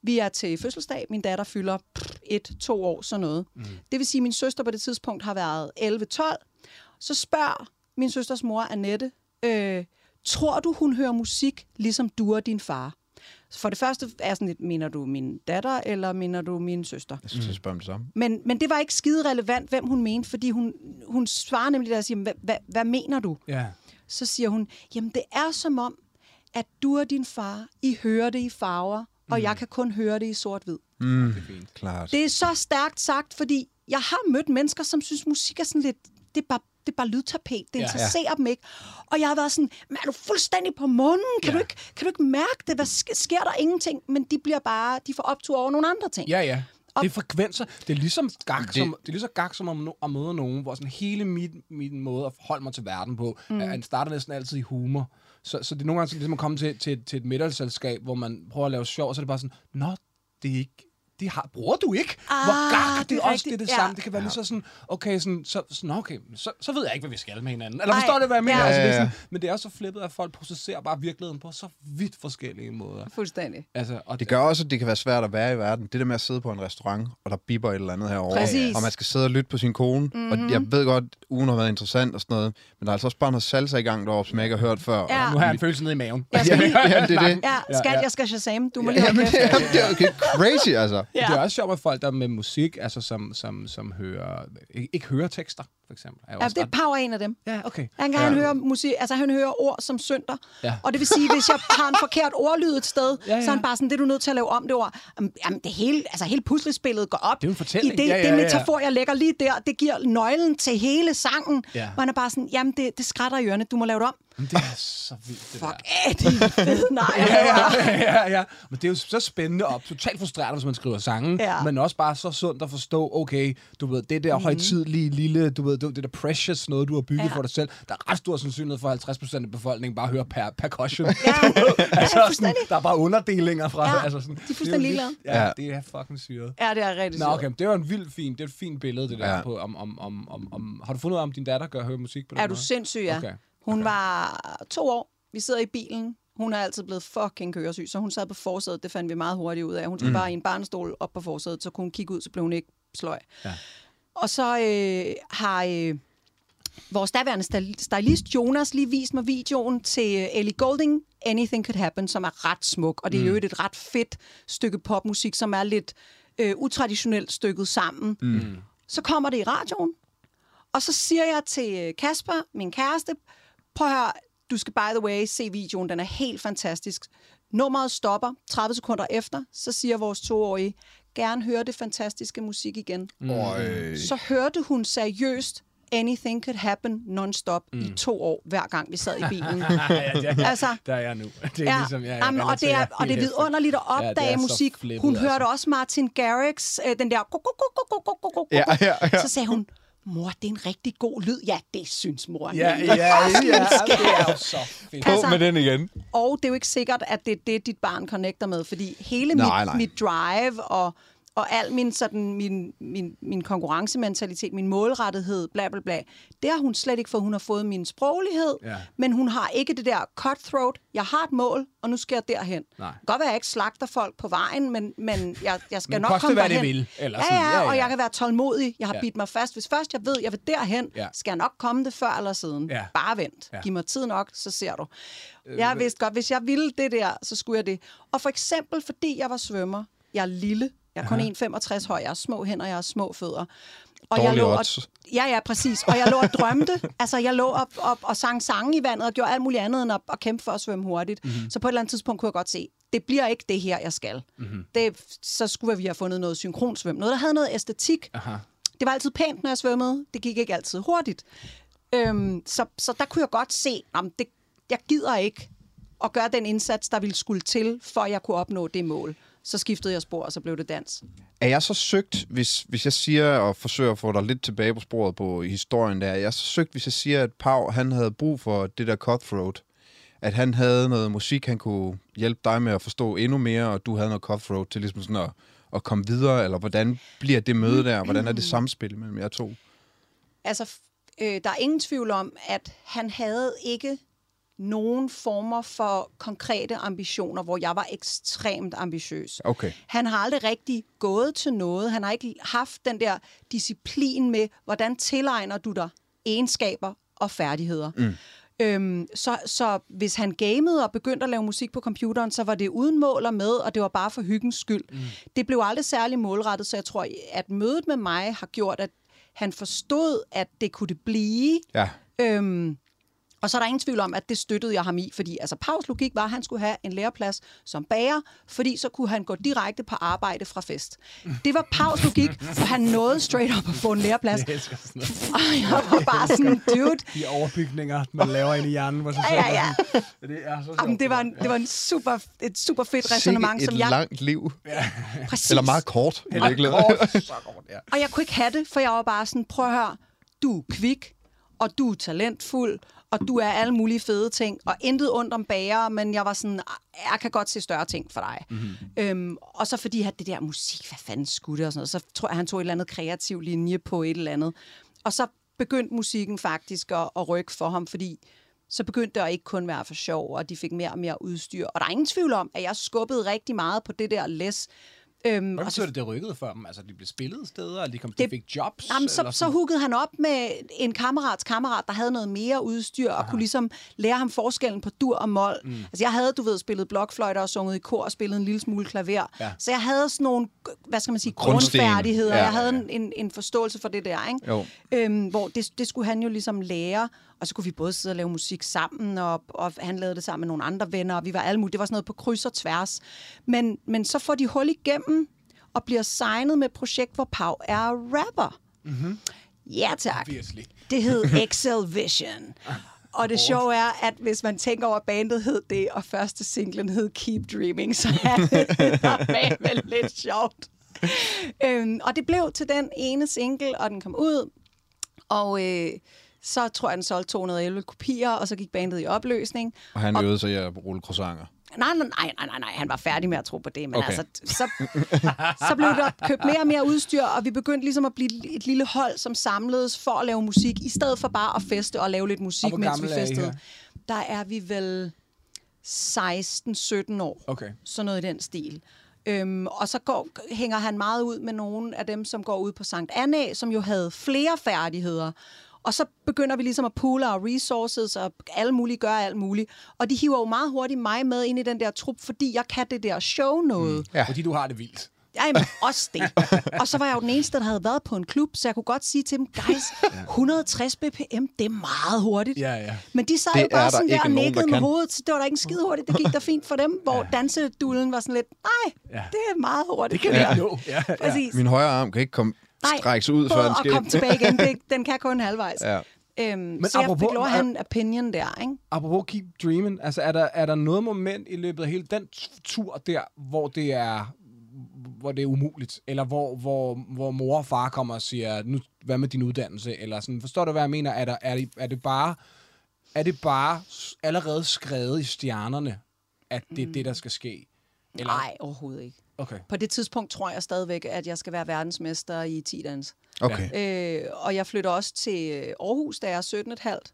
Vi er til fødselsdag. Min datter fylder pff, et, to år, sådan noget. Mm. Det vil sige, at min søster på det tidspunkt har været 11-12. Så spørger min søsters mor, Annette, øh, tror du, hun hører musik, ligesom du og din far? For det første er sådan lidt, mener du min datter, eller mener du min søster? Jeg synes, jeg spørger om det samme. Men, men det var ikke skide relevant, hvem hun mente, fordi hun, hun svarer nemlig der og siger, hvad, hvad, hvad mener du? Ja. så siger hun, jamen det er som om, at du og din far, I hører det i farver, og jeg kan kun høre det i sort-hvid. Mm, Det er fint. klart. Det er så stærkt sagt, fordi jeg har mødt mennesker, som synes, musik er sådan lidt, det er bare, det er bare lydtapet, det Ja. interesserer dem ikke. Og jeg har været sådan, men er du fuldstændig på munden? Kan, Ja. du, ikke, kan du ikke mærke det? Hvad sk- sker der ingenting? Men de bliver bare, de får optur over nogle andre ting. Ja, ja. Det er frekvenser. Det er ligesom gak, Det- som, det er lige så gak som at, no- at møde nogen, hvor sådan hele min, min måde at forholde mig til verden på, mm. at starter næsten altid i humor. Så, så det er nogle gange sådan, ligesom at komme til, til, til et middagsselskab, hvor man prøver at lave sjov, og så er det bare sådan, nå, det er ikke det har, bruger du ikke. Ah, Hvor gak, det, det er også det, er rigtigt. det Ja. samme. Det kan være lige så sådan, okay, sådan, så, sådan, okay, så, så ved jeg ikke, hvad vi skal med hinanden. Eller Ej, forstår du, hvad jeg mener? ja. Altså, det er Ja, ja, sådan, men det er så flippet, at folk processerer bare virkeligheden på så vidt forskellige måder. Fuldstændig. Altså, og Det gør også, at det kan være svært at være i verden. Det der med at sidde på en restaurant, og der biber et eller andet herovre. Præcis. Og man skal sidde og lytte på sin kone. Mm-hmm. Og jeg ved godt, ugen har været interessant og sådan noget. Men der er altså også bare noget salsa i gang deroppe, som jeg ikke har hørt før. Ja. Nu har jeg en følelse nede i maven. Jeg skal lige, ja, det er det. ja, skat, ja. jeg skal Shazam. Du må lige Jamen, holde det, er, det er okay, crazy, altså. Ja. Det er også sjovt med folk, der med musik, altså som, som, som hører, ikke, ikke hører tekster for eksempel. Er Ja, det er Pau en af dem. Ja, okay. Han kan ja. høre musik, altså han hører ord som sønder. Ja. Og det vil sige, hvis jeg har en forkert ordlyd et sted, Ja, ja. så er han bare sådan, det er du nødt til at lave om det ord. Jamen, det hele, altså hele puslespillet går op. Det er en fortælling. I det, Ja, ja, det ja, ja. metafor, jeg lægger lige der, det giver nøglen til hele sangen. Ja. Hvor han er bare sådan, jamen det, det skrætter i ørene, du må lave det om. Men det er så vildt, det Fuck der. det er fedt. Nej, Ja, ja, ja, ja. Men det er jo så spændende og totalt frustrerende, hvis man skriver sange, Ja. men også bare så sundt at forstå, okay, du ved, det der mm. højtidlige lille, du ved, det der precious noget, du har bygget Ja. ja. for dig selv, der er ret stor sandsynlighed for, at 50% af befolkningen bare hører per percussion. Ja, altså, sådan, fuldstændig. der er bare underdelinger fra Ja, altså sådan, de er fuldstændig det ligeglade. Ja, Ja. det er fucking syret. Ja, det er rigtig Nå, okay, det var en vild fin, det er et fint billede, det der, Ja. ja. på, om, om, om, om, om, har du fundet ud af, om din datter gør høre musik på den Er du måde? sindssyg, ja. Okay. Hun var to år. Vi sidder i bilen. Hun er altid blevet fucking køresyg, så hun sad på forsædet. Det fandt vi meget hurtigt ud af. Hun skulle mm. bare i en barnestol op på forsædet, så kunne hun kigge ud, så blev hun ikke sløj. Ja. Og så øh, har øh, vores daværende styl- stylist Jonas lige vist mig videoen til øh, Ellie Golding, Anything Could Happen, som er ret smuk. Og det er jo et ret fedt stykke popmusik, som er lidt øh, utraditionelt stykket sammen. Mm. Så kommer det i radioen, og så siger jeg til øh, Kasper, min kæreste, prøv at høre, du skal by the way se videoen, den er helt fantastisk. Nummeret stopper 30 sekunder efter, så siger vores toårige, gerne høre det fantastiske musik igen. Mm. Så hørte hun seriøst Anything Could Happen non-stop mm. i to år, hver gang vi sad i bilen. ja, ja, ja. Altså- der er jeg nu. Det er Ja, ligesom, jeg, jeg jamen, og det er, og det er vidunderligt at Ja, det opdage er så musik. flippet, Hun altså. hørte også Martin Garrix, øh, den der... Ja, ja, ja. Så sagde hun, mor, det er en rigtig god lyd. Ja, det synes mor. Ja, nemlig. ja, ja, ja, det er jo så fedt. På Altså- med den igen. Og det er jo ikke sikkert, at det er det, dit barn connecter med, fordi hele Nej, mit, nej. mit drive og, og al min, sådan, min, min, min konkurrencementalitet, min målrettighed, bla bla bla, det har hun slet ikke fået. Hun har fået min sproglighed, Ja. men hun har ikke det der cutthroat. Jeg har et mål, og nu skal jeg derhen. Nej. Godt være, at jeg ikke slagter folk på vejen, men, men jeg, jeg skal Men nok komme hvad det derhen. vil, eller ja, ja, Ja, ja. og jeg kan være tålmodig. Jeg har Ja. bidt mig fast. Hvis først jeg ved, jeg vil derhen, Ja. skal jeg nok komme det før eller siden. Ja. Bare vent. Ja. Giv mig tid nok, så ser du. Jeg vidste godt, hvis jeg ville det der, så skulle jeg det. Og for eksempel, fordi jeg var svømmer, jeg er lille, jeg er kun 1,65 høj, jeg har små hænder, jeg har små fødder. Og jeg Dårlige lå og, ja, ja, præcis. Og jeg lå og drømte. altså, jeg lå op, op og sang sange i vandet og gjorde alt muligt andet end at, at kæmpe for at svømme hurtigt. Mm-hmm. Så på et eller andet tidspunkt kunne jeg godt se, det bliver ikke det her, jeg skal. Mm-hmm. Det, så skulle vi have fundet noget synkronsvøm. Noget, der havde noget æstetik. Aha. Det var altid pænt, når jeg svømmede. Det gik ikke altid hurtigt. Øhm, så, så der kunne jeg godt se, at det, jeg gider ikke at gøre den indsats, der ville skulle til, for at jeg kunne opnå det mål. Så skiftede jeg spor, og så blev det dans. Er jeg så søgt, hvis, hvis jeg siger og forsøger at få dig lidt tilbage på sporet på historien der, er jeg så søgt, hvis jeg siger, at Pau, han havde brug for det der cutthroat, at han havde noget musik, han kunne hjælpe dig med at forstå endnu mere, og du havde noget cutthroat til ligesom sådan at, at komme videre, eller hvordan bliver det møde der? Hvordan er det samspil mellem jer to? Altså, øh, der er ingen tvivl om, at han havde ikke nogen former for konkrete ambitioner, hvor jeg var ekstremt ambitiøs. Okay. Han har aldrig rigtig gået til noget. Han har ikke haft den der disciplin med, hvordan tilegner du dig egenskaber og færdigheder. Mm. Øhm, så, så hvis han gamede og begyndte at lave musik på computeren, så var det uden mål og med, og det var bare for hyggens skyld. Mm. Det blev aldrig særlig målrettet, så jeg tror, at mødet med mig har gjort, at han forstod, at det kunne det blive. Ja. Øhm, og så er der ingen tvivl om, at det støttede jeg ham i, fordi altså Pavs logik var, at han skulle have en læreplads som bager, fordi så kunne han gå direkte på arbejde fra fest. Det var Pavs logik, for han nåede straight up at få en læreplads. Jeg elsker sådan noget. Og jeg var bare sådan, dude, De overbygninger, man laver ind i hjernen. Hvor så Ja, ja, ja. Det er så sjovt. Jamen, det var, en, det var en super, et super fedt resonemang, Sikke som et jeg... langt liv. Præcis. Eller meget kort. Eller virkeligheden. kort, så kort, ja. Og jeg kunne ikke have det, for jeg var bare sådan, prøv at høre, du er kvik, og du er talentfuld, og du er alle mulige fede ting, og intet ondt om bager, men jeg var sådan, jeg kan godt se større ting for dig. Mm-hmm. Øhm, og så fordi at det der musik, hvad fanden skulle det og sådan noget, så tror jeg, han tog et eller andet kreativ linje på et eller andet. Og så begyndte musikken faktisk at, at rykke for ham, fordi så begyndte det at ikke kun være for sjov, og de fik mere og mere udstyr. Og der er ingen tvivl om, at jeg skubbede rigtig meget på det der læs. Øhm, Hvad og så det, det rykkede for dem? Altså, de blev spillet steder, eller de, kom, de Det- fik jobs? Jamen, så, så huggede han op med en kammerats kammerat, der havde noget mere udstyr, og kunne ligesom lære ham forskellen på dur og mol. Mm. Altså, jeg havde, du ved, spillet blokfløjter og sunget i kor og spillet en lille smule klaver. Ja. Så jeg havde sådan nogle hvad skal man sige, Grundsten. grundfærdigheder. Ja. Jeg havde en, en, en forståelse for det der, ikke? Jo. Øhm, hvor det, det skulle han jo ligesom lære, og så kunne vi både sidde og lave musik sammen, og, og han lavede det sammen med nogle andre venner, og vi var alle mulige. Det var sådan noget på kryds og tværs. Men, men så får de hul igennem, og bliver signet med et projekt, hvor Pau er rapper. Mm-hmm. Ja, tak. Obviously. Det hed Excel Vision. Og det sjove er, at hvis man tænker over, bandet hed det, og første singlen hed Keep Dreaming, så er det vel lidt sjovt. Øhm, og det blev til den ene single, og den kom ud. Og øh, så tror jeg, den solgte 211 kopier, og så gik bandet i opløsning. Og han øvede sig i at rulle croissanter. Nej, nej, nej, nej, nej, han var færdig med at tro på det, men Okay. altså, så, så blev der købt mere og mere udstyr, og vi begyndte ligesom at blive et lille hold, som samledes for at lave musik, i stedet for bare at feste og lave lidt Og musik, mens vi er festede. her? Der er vi vel 16-17 år. Okay. Sådan noget i den stil. Øhm, og så går, hænger han meget ud med nogle af dem, som går ud på Sankt Anna, som jo havde flere færdigheder. Og så begynder vi ligesom at poole our resources, og alle mulige gør alt muligt. Og de hiver jo meget hurtigt mig med ind i den der trup, fordi jeg kan det der show noget. Mm. Ja. Fordi du har det vildt. Ej, men også det. Og så var jeg jo den eneste, der havde været på en klub, så jeg kunne godt sige til dem, guys, 160 bpm, det er meget hurtigt. Ja, ja. Men de sad Det jo bare sådan der og nikkede med kan. hovedet, så det var da ikke skide hurtigt. Det gik da fint for dem, hvor dansedullen var sådan lidt, nej, Ja. det er meget hurtigt. Det kan vi nå. Ja, ja. Præcis. Min højre arm kan ikke komme Nej, strækkes ud, før den at skal komme tilbage igen, det, den kan kun halvvejs. Ja. Øhm, Men så jeg apropos- fik lov at have en opinion der, ikke? Apropos Keep Dreaming, altså er der, er der noget moment i løbet af hele den tur der, hvor det er hvor det er umuligt, eller hvor, hvor, hvor mor og far kommer og siger, nu, hvad med din uddannelse, eller sådan, forstår du, hvad jeg mener? Er, der, er, det, er det bare er det bare allerede skrevet i stjernerne, at det er det, der skal ske? Eller? Nej, overhovedet ikke. Okay. På det tidspunkt tror jeg stadigvæk, at jeg skal være verdensmester i 10 dans. Okay. Øh, og jeg flytter også til Aarhus, da jeg er 17,5.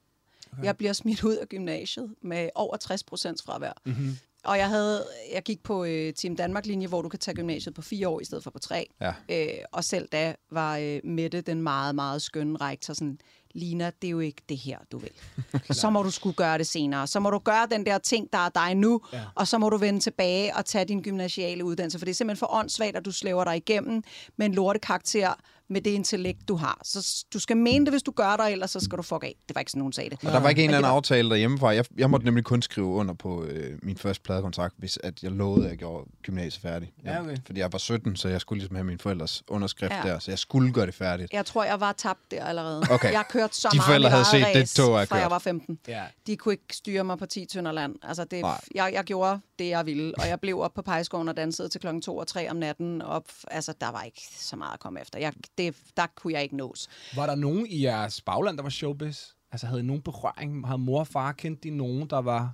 Okay. Jeg bliver smidt ud af gymnasiet med over 60 procents fravær. Mm-hmm. Og jeg havde, jeg gik på øh, Team Danmark-linje, hvor du kan tage gymnasiet på fire år i stedet for på tre. Ja. Øh, og selv da var øh, Mette, den meget, meget skønne rektor, sådan, Lina, det er jo ikke det her, du vil. så må du skulle gøre det senere. Så må du gøre den der ting, der er dig nu, ja. og så må du vende tilbage og tage din gymnasiale uddannelse. For det er simpelthen for åndssvagt, at du slæver dig igennem med en lortekarakter med det intellekt, du har. Så du skal mene det, hvis du gør det, ellers så skal du fuck af. Det var ikke sådan, nogen sagde det. Og der var ikke en eller anden var- aftale derhjemmefra. Jeg, jeg måtte nemlig kun skrive under på øh, min første pladekontrakt, hvis at jeg lovede, at jeg gjorde gymnasiet færdig. Ja, okay. Fordi jeg var 17, så jeg skulle ligesom have min forældres underskrift Ja. der, så jeg skulle gøre det færdigt. Jeg tror, jeg var tabt der allerede. Okay. Jeg kørte så De meget forældre havde set det tog, jeg fra jeg var 15. Ja. De kunne ikke styre mig på 10 tønder land. Altså, det, Nej. jeg, jeg gjorde det, jeg ville, og jeg blev op på Pejskoven og dansede til klokken 2 og 3 om natten. Op, altså, der var ikke så meget at komme efter. Jeg, det, der kunne jeg ikke nås. Var der nogen i jeres bagland, der var showbiz? Altså havde I nogen berøring? Havde mor og far kendt de nogen, der var...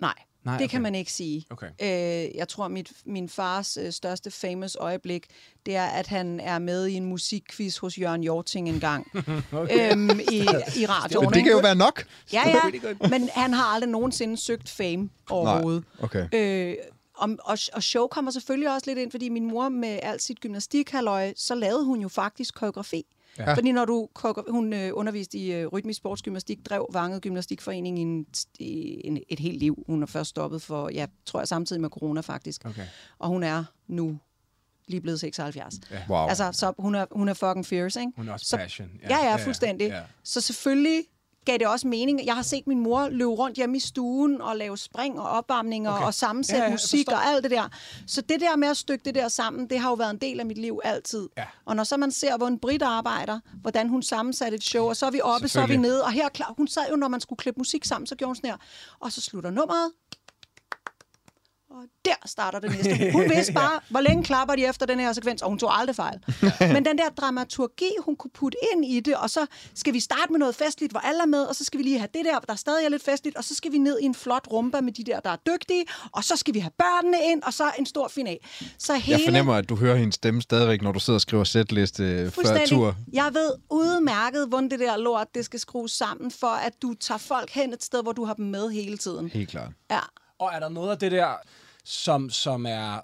Nej, Nej, Nej det okay. kan man ikke sige. Okay. Øh, jeg tror, mit, min fars øh, største famous øjeblik, det er, at han er med i en musikquiz hos Jørgen Jorting en gang okay. øhm, i, i radioen. Men det kan jo være nok. Ja, ja, men han har aldrig nogensinde søgt fame overhovedet. Okay. Øh, og, og, og show kommer selvfølgelig også lidt ind, fordi min mor med alt sit gymnastikhalløj, så lavede hun jo faktisk koreografi. Ja. Fordi når du hun øh, underviste i øh, rytmisk sportsgymnastik, drev Vanget Gymnastikforening i, en, i en, et helt liv. Hun er først stoppet for, ja, tror jeg, samtidig med corona faktisk. Okay. Og hun er nu lige blevet 76. Ja. Wow. Altså, så hun er, hun er fucking fierce, ikke? Hun er også så, passion. Ja, ja, fuldstændig. Ja. Så selvfølgelig gav det også mening. Jeg har set min mor løbe rundt hjemme i stuen og lave spring og opvarmninger Okay. og sammensætte Ja, ja, musik og alt det der. Så det der med at stykke det der sammen, det har jo været en del af mit liv altid. Ja. Og når så man ser, hvor en Brit arbejder, hvordan hun sammensatte et show, og så er vi oppe, så er vi nede, og her klar, hun sad jo, når man skulle klippe musik sammen, så gjorde hun sådan her, og så slutter nummeret, og der starter det næste. Hun vidste bare, hvor længe klapper de efter den her sekvens, og hun tog aldrig fejl. Men den der dramaturgi, hun kunne putte ind i det, og så skal vi starte med noget festligt, hvor alle er med, og så skal vi lige have det der, der stadig er lidt festligt, og så skal vi ned i en flot rumba med de der, der er dygtige, og så skal vi have børnene ind, og så en stor final. Så hele... Jeg fornemmer, at du hører hendes stemme stadigvæk, når du sidder og skriver setliste før tur. Jeg ved udmærket, hvordan det der lort, det skal skrues sammen, for at du tager folk hen et sted, hvor du har dem med hele tiden. Helt klart. Ja. Og er der noget af det der, som, som er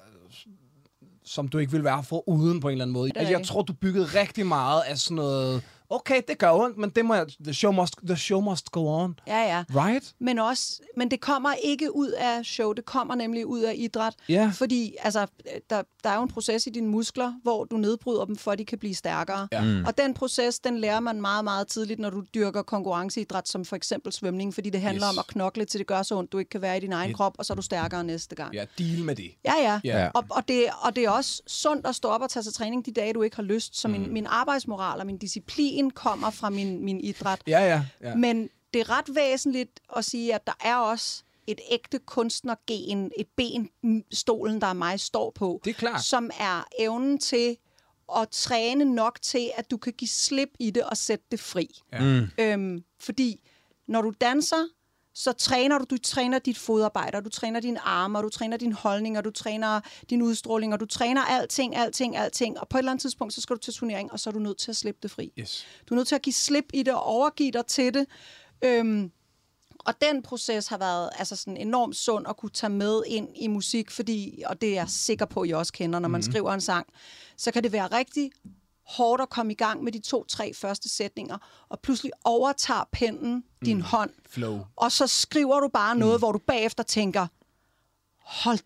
som du ikke vil være for uden på en eller anden måde? Altså, jeg tror, du byggede rigtig meget af sådan noget okay, det gør ondt, men det må jeg, the, show must, the show must go on. Ja, ja. Right? Men, også, men det kommer ikke ud af show, det kommer nemlig ud af idræt. Ja. Fordi altså, der, der er jo en proces i dine muskler, hvor du nedbryder dem, for at de kan blive stærkere. Ja. Mm. Og den proces, den lærer man meget, meget tidligt, når du dyrker konkurrenceidræt, som for eksempel svømning, fordi det handler Yes. om at knokle, til det gør så ondt, du ikke kan være i din egen Et- krop, og så er du stærkere næste gang. Ja, deal med det. Ja, ja. Ja. Og, og, det, og det er også sundt at stå op og tage sig træning de dage, du ikke har lyst. Så Mm. min, min arbejdsmoral og min disciplin kommer fra min, min idræt. Ja, ja. ja. Men det er ret væsentligt at sige, at der er også et ægte kunstnergen, et ben, stolen, der er mig, står på. Det er klart. Som er evnen til at træne nok til, at du kan give slip i det og sætte det fri. Ja. Mm. Øhm, fordi når du danser, så træner du, du træner dit fodarbejde, og du træner dine arme, og du træner din holdning, og du træner din udstråling, og du træner alting, alting, alting. Og på et eller andet tidspunkt, så skal du til turnering, og så er du nødt til at slippe det fri. Yes. Du er nødt til at give slip i det og overgive dig til det. Øhm, og den proces har været altså sådan enormt sund at kunne tage med ind i musik, fordi, og det er jeg sikker på, at I også kender, når man mm. skriver en sang, så kan det være rigtig hårdt at komme i gang med de to-tre første sætninger, og pludselig overtager pennen din Mm. hånd, Flow. og så skriver du bare noget, hvor du bagefter tænker, hold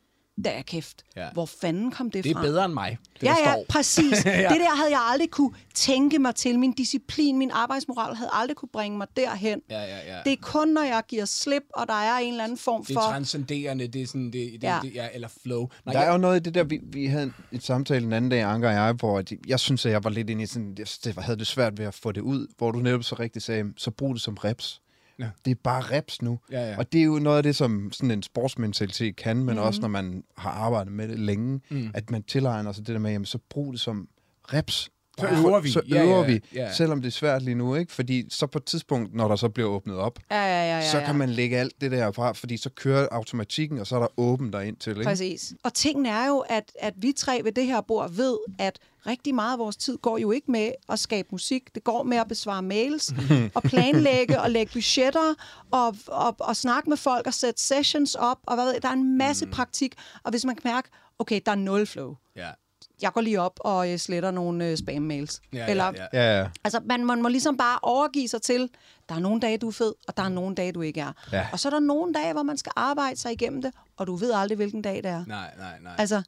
da kæft, Ja. hvor fanden kom det, Det er fra? bedre end mig, det ja, der ja, står. præcis. Ja. Det der havde jeg aldrig kunne tænke mig til. Min disciplin, min arbejdsmoral havde aldrig kunne bringe mig derhen. Ja, ja, ja. Det er kun, når jeg giver slip, og der er en eller anden form det for... er transcenderende, det er sådan, det, det, Ja. det ja, eller flow. Nej, Der er jeg, jo noget i det der, vi, vi havde et samtale en anden dag, Anker og jeg, hvor at jeg synes, at jeg var lidt inde i sådan, jeg det havde det svært ved at få det ud, hvor du netop så rigtigt sagde, så brug det som reps. Ja. Det er bare reps nu. Ja, ja. Og det er jo noget af det, som sådan en sportsmentalitet kan, men mm. også når man har arbejdet med det længe, mm. at man tilegner sig det der med, jamen så brug det som reps. Så Bare- øver vi. Så Ja, øver ja, vi, ja. selvom det er svært lige nu, ikke? Fordi så på et tidspunkt, når der så bliver åbnet op, Ja, ja, ja, ja, så ja. kan man lægge alt det der fra, fordi så kører automatikken, og så er der åben derind til, ikke? Præcis. Og tingen er jo, at, at vi tre ved det her bord ved, at rigtig meget af vores tid går jo ikke med at skabe musik. Det går med at besvare mails, og planlægge og lægge budgetter, og, og, og snakke med folk og sætte sessions op. Og hvad ved jeg, der er en masse mm. praktik. Og hvis man kan mærke, okay, der er nul flow. ja. Jeg går lige op og øh, sletter nogle øh, spam-mails. Ja, Eller, ja, ja. Ja. Altså, man, man må ligesom bare overgive sig til, der er nogle dage, du er fed, og der er nogle dage, du ikke er. Ja. Og så er der nogle dage, hvor man skal arbejde sig igennem det, og du ved aldrig, hvilken dag det er. Nej, nej, nej. Altså,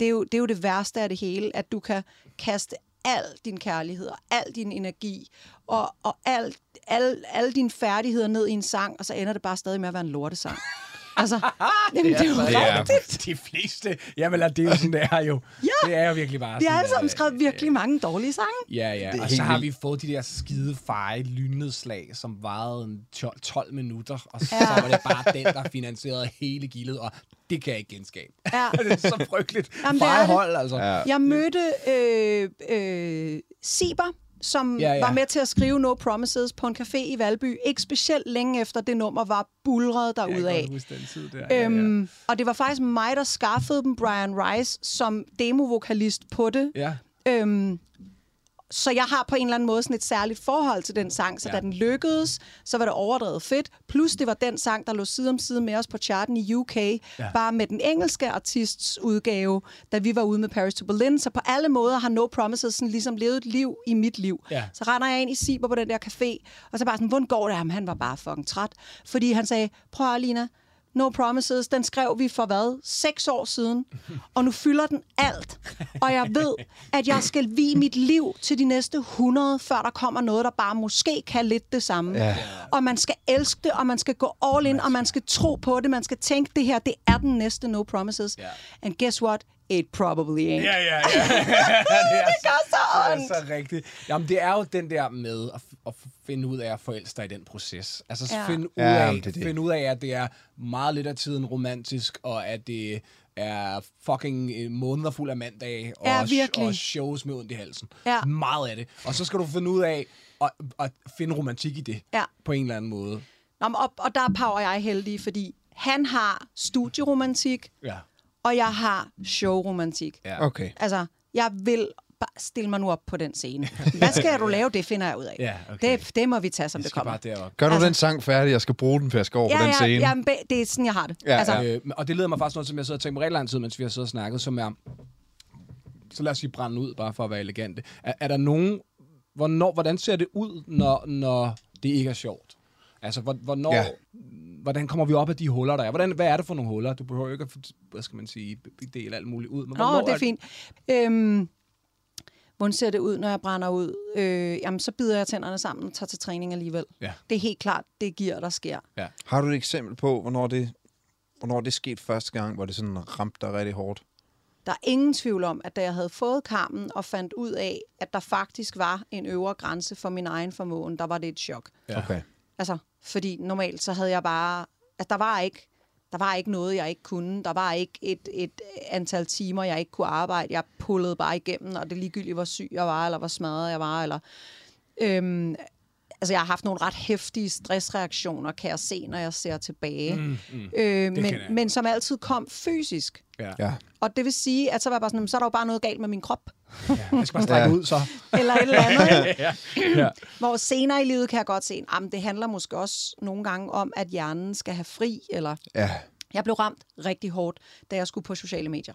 det er, jo, det er jo det værste af det hele, at du kan kaste al din kærlighed og al din energi og, og al, al, alle dine færdigheder ned i en sang, og så ender det bare stadig med at være en lortesang. altså, jamen, det er jo det er rigtigt. de fleste. Jamen, det er jo sådan, det er jo. Ja. Det er jo virkelig bare Vi har alle sammen at, skrevet virkelig mange dårlige sange. Ja, ja. Det er Og så har vi fået de der skide feje lynnedslag, som varede en 12, 12 minutter, og så Ja. var det bare den, der finansierede hele gildet, og det kan jeg ikke genskabe. Ja. det er så frygteligt. Jamen, det er det. hold, altså. Ja. Jeg mødte øh, øh, Siber, som Ja, ja, var med til at skrive No Promises på en café i Valby. Ikke specielt længe efter det nummer var bulret Jeg kan derudad. godt huske den tid der. Ja, ja. Øhm, og det var faktisk mig, der skaffede dem Brian Rice som demovokalist på det. ja. Øhm, så jeg har på en eller anden måde sådan et særligt forhold til den sang, så Ja. da den lykkedes, så var det overdrevet fedt. Plus det var den sang, der lå side om side med os på charten i UK, ja. bare med den engelske artists udgave, da vi var ude med Paris to Berlin. Så på alle måder har No Promises sådan ligesom levet et liv i mit liv. Ja. Så render jeg ind i Siber på den der café, og så bare sådan, hvordan går det ham? Han var bare fucking træt. Fordi han sagde, prøv at, Alina, No Promises, den skrev vi for hvad? Seks år siden. Og nu fylder den alt. Og jeg ved, at jeg skal vie mit liv til de næste 100, før der kommer noget, der bare måske kan lidt det samme. Ja. Og man skal elske det, og man skal gå all in, og man skal tro på det. Man skal tænke, det her, det er den næste No Promises. Ja. And guess what? It probably ain't. Ja, ja, ja. det er gør så Det ondt. er så rigtigt. Jamen, det er jo den der med at, f- at finde ud af at forelske dig i den proces. Altså, Ja. ja. finde, ud Ja, af, men det det. finde ud af, at det er meget lidt af tiden romantisk, og at det er fucking øh, måneder fuld af mandag, og, Ja, virkelig. og shows med ondt i halsen. Ja. Meget af det. Og så skal du finde ud af at, at finde romantik i det, Ja. på en eller anden måde. Nå, og, og der er Pau og jeg heldige, fordi han har studieromantik, Ja. Og jeg har showromantik. Ja. Okay. Altså, jeg vil bare stille mig nu op på den scene. Hvad skal du lave? Det finder jeg ud af. Ja, okay. det, det må vi tage, som Det kommer. bare. Gør du Altså- den sang færdig, jeg skal bruge den, for jeg skal over på Ja, den ja, scene? ja, det er sådan, jeg har det. Ja, altså, ja. Øh, og det leder mig faktisk noget, som jeg sidder og tænker mig rigtig lang tid, mens vi har siddet og snakket, som er... Så lad os sige brænde ud, bare for at være elegante. Er, er der nogen hvornår, hvordan ser det ud, når, når det ikke er sjovt? Altså, hvor- hvornår, Ja. Hvordan kommer vi op af de huller, der er? Hvordan, hvad er det for nogle huller? Du behøver ikke at, hvad skal man sige, dele alt muligt ud. Men Nå, det er fint. Øhm, hvordan ser det ud, når jeg brænder ud? Øh, jamen, så bider jeg tænderne sammen og tager til træning alligevel. Ja. Det er helt klart, det giver, der sker. Ja. Har du et eksempel på, hvornår det, hvornår det skete første gang, hvor det sådan ramte dig rigtig hårdt? Der er ingen tvivl om, at da jeg havde fået kammen og fandt ud af, at der faktisk var en øvre grænse for min egen formåen, der var det et chok. Ja. Okay. Altså, fordi normalt så havde jeg bare... Altså, der var ikke, der var ikke noget, jeg ikke kunne. Der var ikke et, et antal timer, jeg ikke kunne arbejde. Jeg pullede bare igennem, og det ligegyldigt, hvor syg jeg var, eller hvor smadret jeg var, eller... Øhm, altså, jeg har haft nogle ret hæftige stressreaktioner, kan jeg se, når jeg ser tilbage. Mm, mm. Øh, men, men som altid kom fysisk. Ja. Ja. Og det vil sige, at så var jeg bare sådan, "Jamen, så er der jo bare noget galt med min krop. ja. Jeg skal bare strække Ja. ud, så. Eller et eller andet. ikke? ja. ja. Hvor senere i livet kan jeg godt se, at det handler måske også nogle gange om, at hjernen skal have fri, eller Ja. jeg blev ramt rigtig hårdt, da jeg skulle på sociale medier.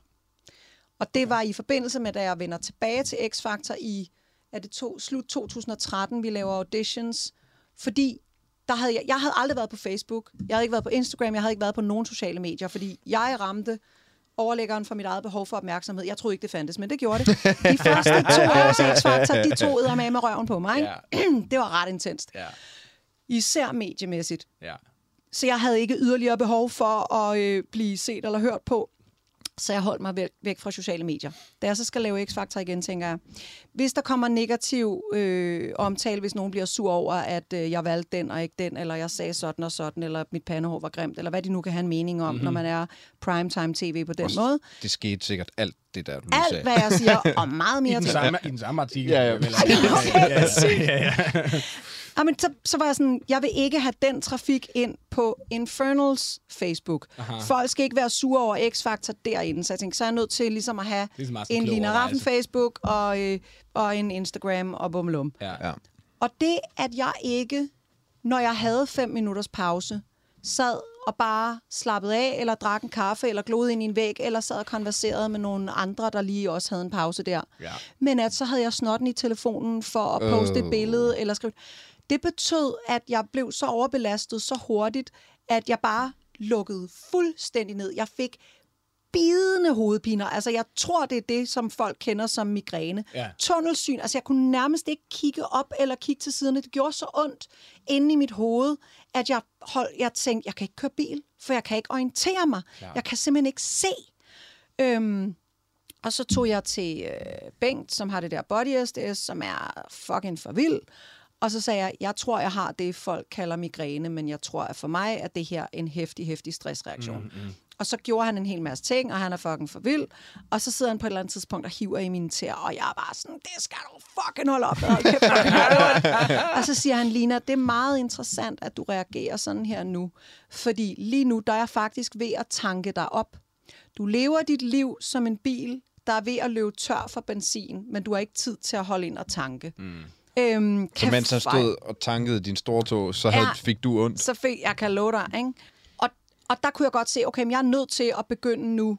Og det var i forbindelse med, da jeg vender tilbage til X-Factor i er det to, slut 2013, vi laver auditions, fordi der havde jeg, jeg havde aldrig været på Facebook, jeg havde ikke været på Instagram, jeg havde ikke været på nogen sociale medier, fordi jeg ramte overlæggeren for mit eget behov for opmærksomhed. Jeg troede ikke, det fandtes, men det gjorde det. De første to års X-Factor, de tog med med røven på mig. Ikke? det var ret intenst. Ja. Især mediemæssigt. Ja. Så jeg havde ikke yderligere behov for at øh, blive set eller hørt på. Så jeg holdt mig væk, væk fra sociale medier. Da jeg så skal lave X-Factor igen, tænker jeg, hvis der kommer negativ øh, omtale, hvis nogen bliver sur over, at øh, jeg valgte den og ikke den, eller jeg sagde sådan og sådan, eller mit pandehår var grimt, eller hvad de nu kan have en mening om, mm-hmm. når man er primetime tv på den Også- måde. Det skete sikkert alt det der, du lige Alt, sagde. hvad jeg siger, og meget I mere den, til. samme, I den samme artikel. Ja, ja. vel? ja, ja, ja, ja. Jamen, så, så var jeg sådan, jeg vil ikke have den trafik ind på Infernals Facebook. Aha. Folk skal ikke være sure over X-Factor derinde. Så jeg tænkte, så er jeg nødt til ligesom at have Ligesom en Lina. Raffen Facebook og, øh, og en Instagram og bummelum. Ja. Ja. Og det, at jeg ikke, når jeg havde fem minutters pause, sad og bare slappede af, eller drak en kaffe, eller glodede ind i en væg, eller sad og konverserede med nogle andre, der lige også havde en pause der. Ja. Men at så havde jeg snotten i telefonen for at poste et Øh. billede, eller skrive... Det betød, at jeg blev så overbelastet så hurtigt, at jeg bare lukkede fuldstændig ned. Jeg fik bidende hovedpiner. Altså, jeg tror, det er det, som folk kender som migræne. Ja. Tunnelsyn. Altså, jeg kunne nærmest ikke kigge op eller kigge til siderne. Det gjorde så ondt inde i mit hoved, at jeg, hold, jeg tænkte, jeg kan ikke køre bil, for jeg kan ikke orientere mig. Klar. Jeg kan simpelthen ikke se. Øhm, og så tog jeg til øh, Bengt, som har det der body SDS, som er fucking for vild. Og så sagde jeg, jeg tror, jeg har det, folk kalder migræne, men jeg tror, at for mig er det her en hæftig, hæftig stressreaktion. Mm, mm. Og så gjorde han en hel masse ting, og han er fucking for vild. Og så sidder han på et eller andet tidspunkt og hiver i mine tæer, og jeg er bare sådan, det skal du fucking holde op med. Og så siger han, Lina, det er meget interessant, at du reagerer sådan her nu. Fordi lige nu, der er jeg faktisk ved at tanke dig op. Du lever dit liv som en bil, der er ved at løbe tør for benzin, men du har ikke tid til at holde ind og tanke. Mm. Øhm, Så mens han stod og tankede din store tog, så havde, Ja. fik du ondt. så fik jeg kan love dig, ikke? Og, og der kunne jeg godt se, okay, men jeg er nødt til at begynde nu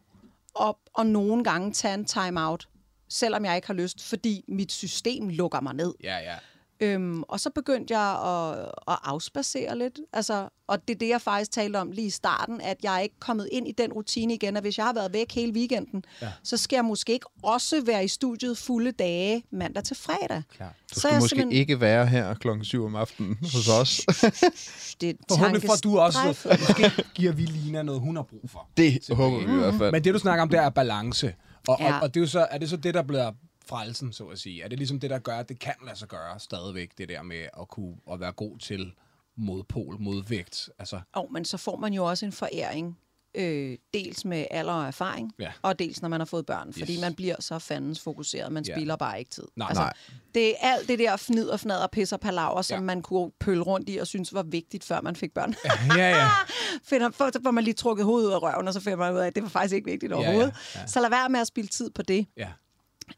at, og nogle gange tage en time-out, selvom jeg ikke har lyst, fordi mit system lukker mig ned. Ja, ja. Øhm, og så begyndte jeg at, at afspacere lidt. Altså, og det er det, jeg faktisk talte om lige i starten, at jeg er ikke kommet ind i den rutine igen, at hvis jeg har været væk hele weekenden, ja. så skal jeg måske ikke også være i studiet fulde dage mandag til fredag. Klar. Du Så skal jeg måske simpelthen- ikke være her klokken 7 om aftenen hos os. Det er Forhåbentlig får du også, tankestrejfet. måske giver vi Lina noget, hun har brug for. Det håber vi i hvert fald. Men det, du snakker om, det er balance. Og. Ja. og, og det er, jo så, er det så det, der bliver frelsen, så at sige? Er det ligesom det, der gør, at det kan lade sig gøre stadigvæk, det der med at kunne at være god til modpol, modvægt? Altså, Og, men så får man jo også en foræring, øh, dels med alder og erfaring, Ja. og dels når man har fået børn, fordi Yes. man bliver så fandens fokuseret, man Ja. spiller bare ikke tid. Nej, altså, nej. Det er alt det der fnid og fnad og pis og palaver, som Ja. man kunne pølle rundt i og synes var vigtigt, før man fik børn. ja, ja. Finder, for, så får man lige trukket hovedet ud af røven, og så finder man ud af, at det var faktisk ikke vigtigt ja, overhovedet. ja. Så lad være med at spille tid på det. ja.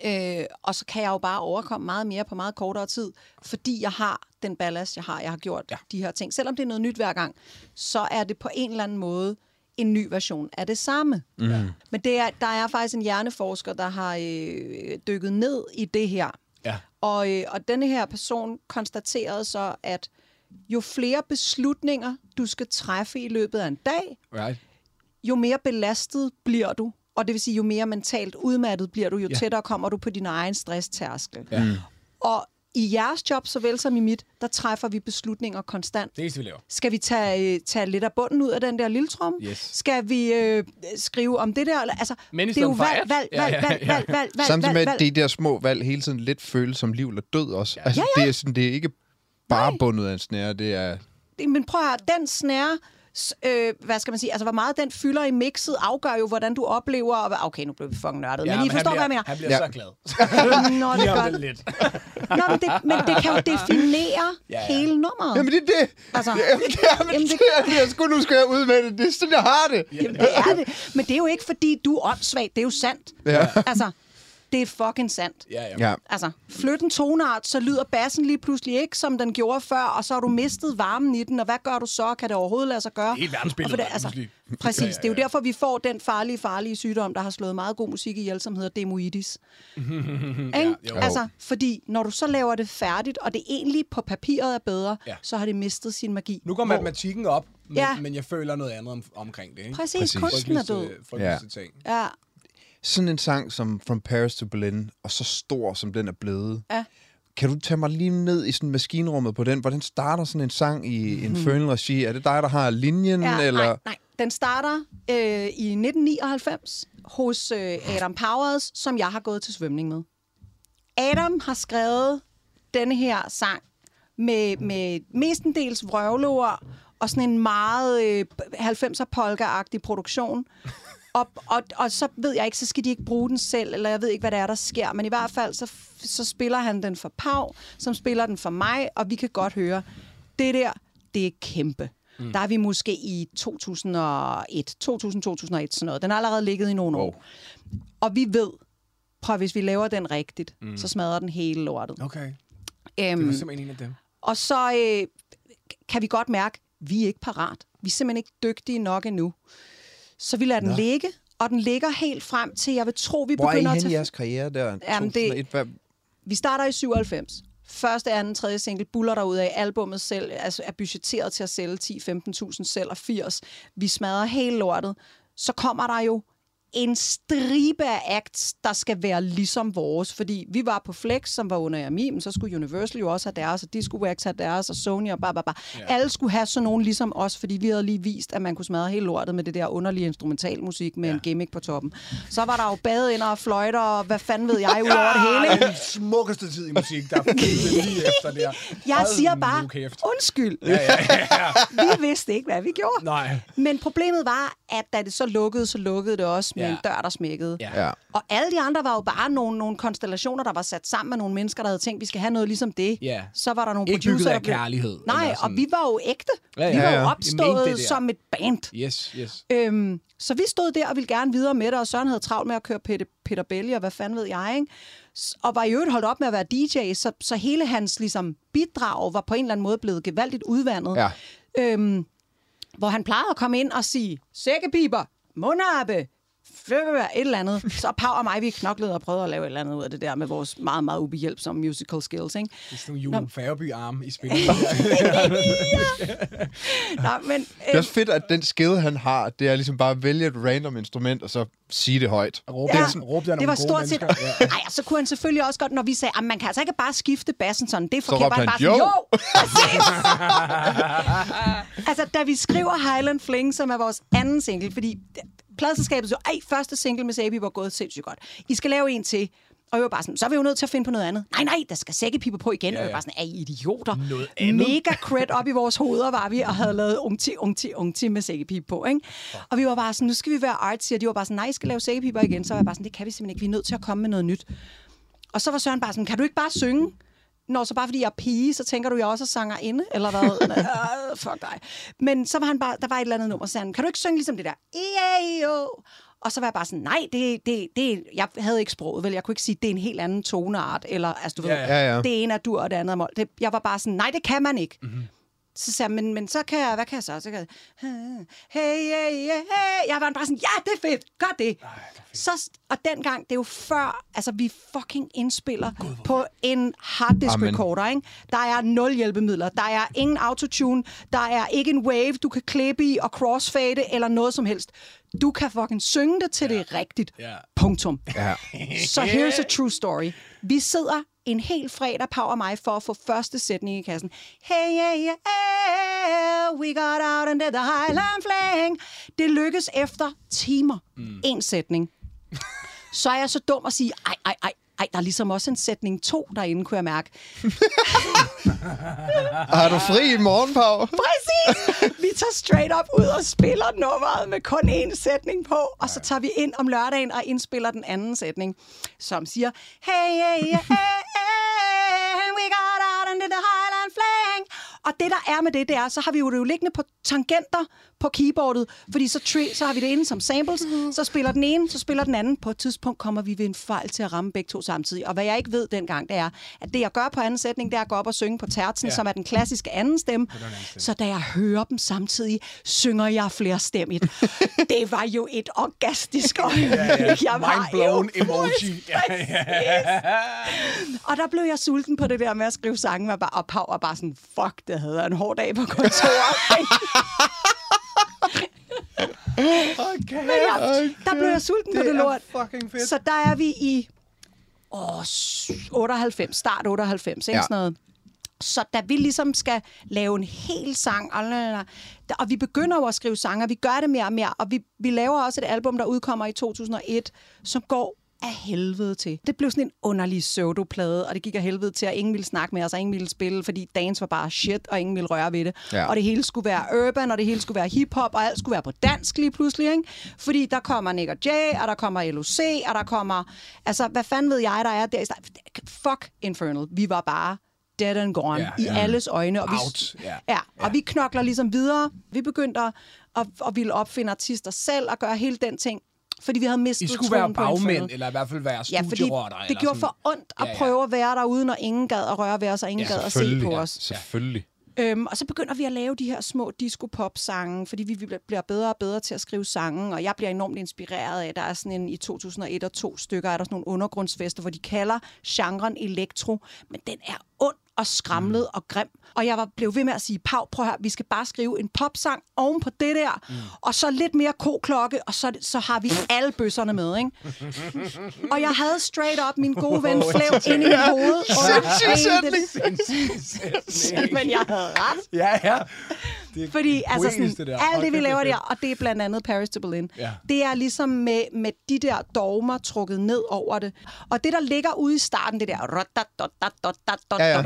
Øh, og så kan jeg jo bare overkomme meget mere på meget kortere tid, fordi jeg har den ballast, jeg har. Jeg har gjort Ja. de her ting. Selvom det er noget nyt hver gang, så er det på en eller anden måde en ny version af det samme. Mm. Men det er, der er faktisk en hjerneforsker, der har øh, dykket ned i det her. Ja. Og, øh, og denne her person konstaterede så, at jo flere beslutninger, du skal træffe i løbet af en dag, Right. jo mere belastet bliver du. Og det vil sige, jo mere mentalt udmattet bliver du, jo Ja. ja. tættere kommer du på din egen stresstærskel. Ja. Mm. Og i jeres job, såvel som i mit, der træffer vi beslutninger konstant. Det er det, vi laver. Skal vi tage, øh, tage lidt af bunden ud af den der lille trum? Yes. Skal vi øh, skrive om det der? Eller- Altså, Men det er jo valg, at- valg, Ja, valg, ja, valg, ja. valg, valg, valg, Samtidig med, valg, at de der små valg hele tiden lidt føles som liv eller død også. Altså, Ja, ja. Det, er sådan, det er ikke bare bundet af en snære, det er... Det- Men prøv at høre, den snære, øh, hvad skal man sige, altså hvor meget den fylder i mixet, afgør jo, hvordan du oplever... Og, hvad- okay, nu blev vi fucking nørdet, ja, men I forstår, han hvad jeg bliver, mener. Han bliver Ja. så glad. Nå, det er godt. det lidt. Nå, men det, men det kan jo definere Ja, ja. hele nummeret. Jamen, det er det! Altså, Jamen, det er, men jamen, det, det- det er, sgu, nu skal jeg ud med det. Det er sådan, jeg har det. Jamen, det er det. Men det er jo ikke, fordi du er åndssvagt. Det er jo sandt. Ja. Altså, det er fucking sandt. Ja, ja. Ja. Altså, flyt en tonart, så lyder bassen lige pludselig ikke, som den gjorde før, og så har du mistet varmen i den, og hvad gør du så? Kan det overhovedet lade sig gøre? Helt verdensbilledet, det, altså, præcis, Ja, ja, det er jo ja. derfor, vi får den farlige, farlige sygdom, der har slået meget god musik ihjel, som hedder demoitis. Ikke? jo. altså, fordi når du så laver det færdigt, og det egentlig på papiret er bedre, Ja. så har det mistet sin magi. Nu går matematikken op, men, Ja. men jeg føler noget andet om, omkring det. Ikke? Præcis, Præcis. kunsten er død. Frygteligste- frygteligste ting. Ja, Sådan en sang som From Paris to Berlin, og så stor som den er blevet. ja. Kan du tage mig lige ned i sådan maskinrummet på den? Hvordan starter sådan en sang i en følende regi? Er det dig, der har linjen? Ja, eller? Nej, nej. Den starter øh, i 1999 hos øh, Adam Powers, som jeg har gået til svømning med. Adam har skrevet denne her sang med, med mestendels vrøvleord og sådan en meget øh, 90'er polka-agtig produktion. Og, og, og så ved jeg ikke, så skal de ikke bruge den selv, eller jeg ved ikke, hvad det er, der sker. Men i hvert fald, så, så spiller han den for Pau, som spiller den for mig, og vi kan godt høre, det der, det er kæmpe. Mm. Der er vi måske i 2001, 2000-2001, sådan noget. Den har allerede ligget i nogle år. Og vi ved, prøv hvis vi laver den rigtigt, mm. så smadrer den hele lortet. Okay. Det Øhm, var simpelthen en af dem. og så øh, kan vi godt mærke, at vi er ikke parat. Vi er simpelthen ikke dygtige nok endnu. Så vi lader den ligge, og den ligger helt frem til, jeg vil tro, vi Hvor er I begynder at henne i tage... jeres karriere der? Jamen, det- 2001, hvad? Vi starter i 97. Første, anden, tredje single buller der ud af. Albummet selv altså, er budgetteret til at sælge 10-15.000 selv og 80. Vi smadrer hele lortet. Så kommer der jo en stribe af acts, der skal være ligesom vores. Fordi vi var på Flex, som var under Yami, men så skulle Universal jo også have deres, og Disco Wax have deres, og Sony og bare, bare, bare. Ja. Alle skulle have sådan nogen ligesom os, fordi vi havde lige vist, at man kunne smadre hele lortet med det der underlige instrumentalmusik med ja. en gimmick på toppen. Så var der jo badeinder og fløjter, og hvad fanden ved jeg, ud over det hele. ikke? Den smukkeste tid i musik, der er lige efter det her. Jeg Hold siger bare, undskyld. Ja, ja, ja. Vi vidste ikke, hvad vi gjorde. Nej. Men problemet var, at da det så lukkede, så lukkede det også med Ja. en dør, der smækkede. Ja. Ja. Og alle de andre var jo bare nogle, nogle konstellationer, der var sat sammen med nogle mennesker, der havde tænkt, vi skal have noget ligesom det. Ja. Så var der nogle Ikke bygget producer, af der blev... kærlighed, Nej, og vi var jo ægte. Ja, Vi ja, var ja. jo I mente opstået det som et band. Yes, yes. Øhm, så vi stod der og ville gerne videre med det, og Søren havde travlt med at køre Peter, Peter Belli, og hvad fanden ved jeg, ikke? Og var i øvrigt holdt op med at være DJ, så, så hele hans ligesom, bidrag var på en eller anden måde blevet gevaldigt udvandet. Ja. Øhm, hvor han plejede at komme ind og sige, sækkepiber, mundarbe, et eller andet. Så Pau og mig, vi knoklede og prøvede at lave et eller andet ud af det der med vores meget, meget ubehjælpsomme musical skills, ikke? Det er sådan nogle Julen Færøby-arme i spillet. Nå, men, Det er også fedt, at den skill, han har, det er ligesom bare at vælge et random instrument, og så sige det højt. Råbe, Ja, ja, råbe der det var gode stort set... Ja. Ej, så kunne han selvfølgelig også godt, når vi sagde, at man kan altså ikke bare skifte bassen sådan. Det er forkert. råbte Var han, bare sådan, "Jo!" jo! Præcis. altså, da vi skriver Highland Fling, som er vores anden single, fordi pladselskabet så, ej, første single med Sabi var gået sindssygt godt. I skal lave en til. Og jeg var bare sådan, så er vi jo nødt til at finde på noget andet. Nej, nej, der skal sækkepiber på igen. Ja, ja. Og jeg var bare sådan, er I idioter? Noget andet? Mega cred op i vores hoveder var vi, og havde lavet ungti, ungti, ungti med sækkepibe på, ikke? Og vi var bare sådan, nu skal vi være artsy, og de var bare sådan, nej, I skal lave sækkepiber igen. Så var jeg bare sådan, det kan vi simpelthen ikke, vi er nødt til at komme med noget nyt. Og så var Søren bare sådan, kan du ikke bare synge? Nå, så bare fordi jeg er pige, så tænker du, jeg også er sangerinde, eller hvad? uh, fuck dig. Men så var han bare, der var et eller andet nummer, så han, kan du ikke synge ligesom det der? E-A-O. Og så var jeg bare sådan, nej, det, det, det, jeg havde ikke sproget, vel? Jeg kunne ikke sige, det er en helt anden toneart, eller, altså du ved, Ja, ja. Ja, ja. det ene er dur, og det andet er mål. Det, jeg var bare sådan, nej, det kan man ikke. Mm-hmm. Så sagde jeg, men, men så kan jeg, hvad kan jeg så? Så kan jeg, hey, hey, hey, hey. Jeg var bare sådan, ja, det er fedt, gør det. Ej, så, og dengang, det er jo før, altså vi fucking indspiller God, på en harddisk Amen. recorder, ikke? Der er nul hjælpemidler, der er ingen autotune, der er ikke en wave, du kan klippe i og crossfade eller noget som helst. Du kan fucking synge det til ja. det er rigtigt. Ja. Punktum. Ja. Så here's a true story. Vi sidder en hel fredag, Pau og mig, for at få første sætning i kassen. Hey, yeah, yeah, we got out into the Highland Flang. Det lykkes efter timer. Mm. En sætning. Så er jeg så dum at sige, ej, ej, ej, ej, der er ligesom også en sætning to derinde, kunne jeg mærke. Har du fri i morgen, Pau? Præcis! Vi tager straight up ud og spiller nummeret med kun én sætning på, og så tager vi ind om lørdagen og indspiller den anden sætning, som siger, hey, hey, hey, hey, Og det, der er med det, det er, så har vi jo det jo liggende på tangenter på keyboardet, fordi så, tri- så har vi det inde som samples, så spiller den ene, så spiller den anden. På et tidspunkt kommer vi ved en fejl til at ramme begge to samtidig. Og hvad jeg ikke ved dengang, det er, at det, jeg gør på anden sætning, det er at gå op og synge på tertsen, ja. som er den klassiske anden stemme. Så da jeg hører dem samtidig, synger jeg flerstemmigt. det var jo et orgastisk øjeblik. ja. Jeg var Mind blown emoji. Ja, ja. Og der blev jeg sulten på det der med at skrive sange, og, bare, og Pau var bare sådan, fuck, det havde jeg en hård dag på kontoret. Okay. Men jeg, der blev jeg sulten på det lort. fucking fedt. Så der er vi i åh, 98, start 98, ikke Ja. sådan noget. Så da vi ligesom skal lave en hel sang, og vi begynder jo at skrive sange, og vi gør det mere og mere, og vi, vi laver også et album, der udkommer i 2001, som går af helvede til. Det blev sådan en underlig pseudoplade, og det gik af helvede til, at ingen ville snakke med os, og ingen ville spille, fordi dance var bare shit, og ingen ville røre ved det. Ja. Og det hele skulle være urban, og det hele skulle være hiphop, og alt skulle være på dansk lige pludselig, ikke? Fordi der kommer Nick og Jay, og der kommer LOC, og der kommer... Altså, hvad fanden ved jeg, der er der? Fuck Infernal. Vi var bare dead and gone Ja, i ja. alles øjne. Og vi, Out, ja. ja. Og vi knokler ligesom videre. Vi begyndte at, at, at ville opfinde artister selv og gøre hele den ting, fordi vi havde mistet I skulle være bagmænd, eller i hvert fald være Ja, studierotter. det eller gjorde for ondt at Ja, ja. prøve at være derude, når ingen gad at røre ved os, og ingen Ja, gad at se på os. Selvfølgelig. Øhm, og så begynder vi at lave de her små disco-pop-sange, fordi vi vi bliver bedre og bedre til at skrive sange, og jeg bliver enormt inspireret af, der er sådan en, i 2001 og to stykker, er der sådan nogle undergrundsfester, hvor de kalder genren elektro, men den er ond og skramlet mm. og grim. Og jeg var, blev ved med at sige, Pau, prøv her, vi skal bare skrive en popsang oven på det der, mm. og så lidt mere koklokke, og så, så har vi alle bøsserne med, ikke? og jeg havde straight up min gode ven Flev ind i mit hoved. Sindssyg og sætning. Men jeg havde ret. Ja, ja. Det er Fordi altså sådan, det der. alt det, vi laver er der, og det er blandt andet Paris to Berlin, Ja. det er ligesom med, med de der dogmer trukket ned over det. Og det, der ligger ude i starten, det der, Ja, ja.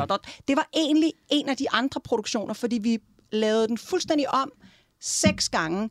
Det var egentlig en af de andre produktioner, fordi vi lavede den fuldstændig om seks gange.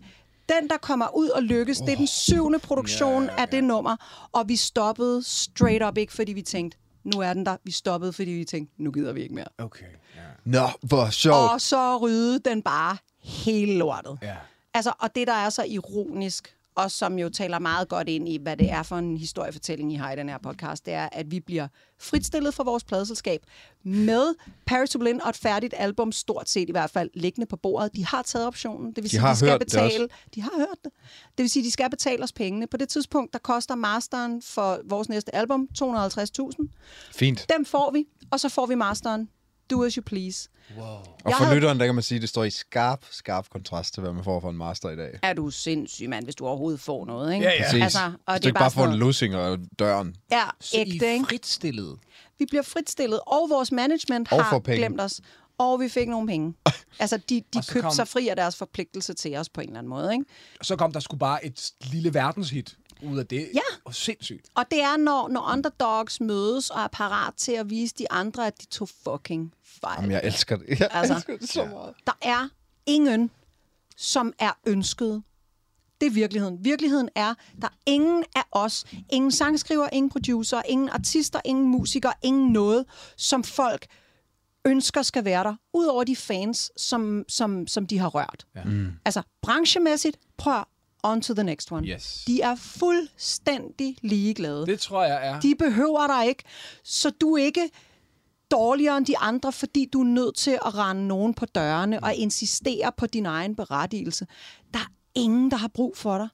Den, der kommer ud og lykkes, oh. det er den syvende produktion ja, af det nummer, og vi stoppede straight up ikke, fordi vi tænkte, nu er den der. Vi stoppede, fordi vi tænkte, nu gider vi ikke mere. Okay, ja. Nå, hvor sjovt. Og så ryddede den bare hele lortet. ja. Altså, og det, der er så ironisk, og som jo taler meget godt ind i, hvad det er for en historiefortælling, I har i den her podcast, det er, at vi bliver fritstillet fra vores pladeselskab med Paris to Berlin og et færdigt album, stort set i hvert fald, liggende på bordet. De har taget optionen. Det vil sige, har de skal hørt det betale. De har hørt det. Det vil sige, de skal betale os pengene. På det tidspunkt, der koster masteren for vores næste album 250.000. Fint. Dem får vi, og så får vi masteren. Do as you please. Og Jeg for havde- lytteren, der kan man sige, at det står i skarp, skarp kontrast til, hvad man får for en master i dag. Er du sindssyg, mand, hvis du overhovedet får noget, ikke? Ja, ja. Præcis. Altså, og Hvis det du er ikke bare får en lussing og døren. Ja, Så I ægte, er ikke? fritstillet. Vi bliver fritstillet, og vores management Og har glemt os. Og vi fik nogle penge. Altså, de, de Og så købte kom- sig fri af deres forpligtelse til os på en eller anden måde, ikke? Så kom der sgu bare et lille verdenshit ud af det. Ja. Og sindssygt. Og det er, når, når underdogs mødes og er parat til at vise de andre, at de tog fucking fejl. Jamen, jeg elsker det. Jeg Altså. elsker det så meget. Der er ingen, som er ønsket. Det er virkeligheden. Virkeligheden er, der er ingen af os, ingen sangskriver, ingen producer, ingen artister, ingen musikere, ingen noget, som folk ønsker skal være der, udover de fans, som, som, som de har rørt. Ja. Mm. Altså, branchemæssigt, prøv on to the next one. Yes. De er fuldstændig ligeglade. Det tror jeg er. De behøver dig ikke, så du ikke dårligere end de andre, fordi du er nødt til at rende nogen på dørene og insistere på din egen berettigelse. Der er ingen, der har brug for dig.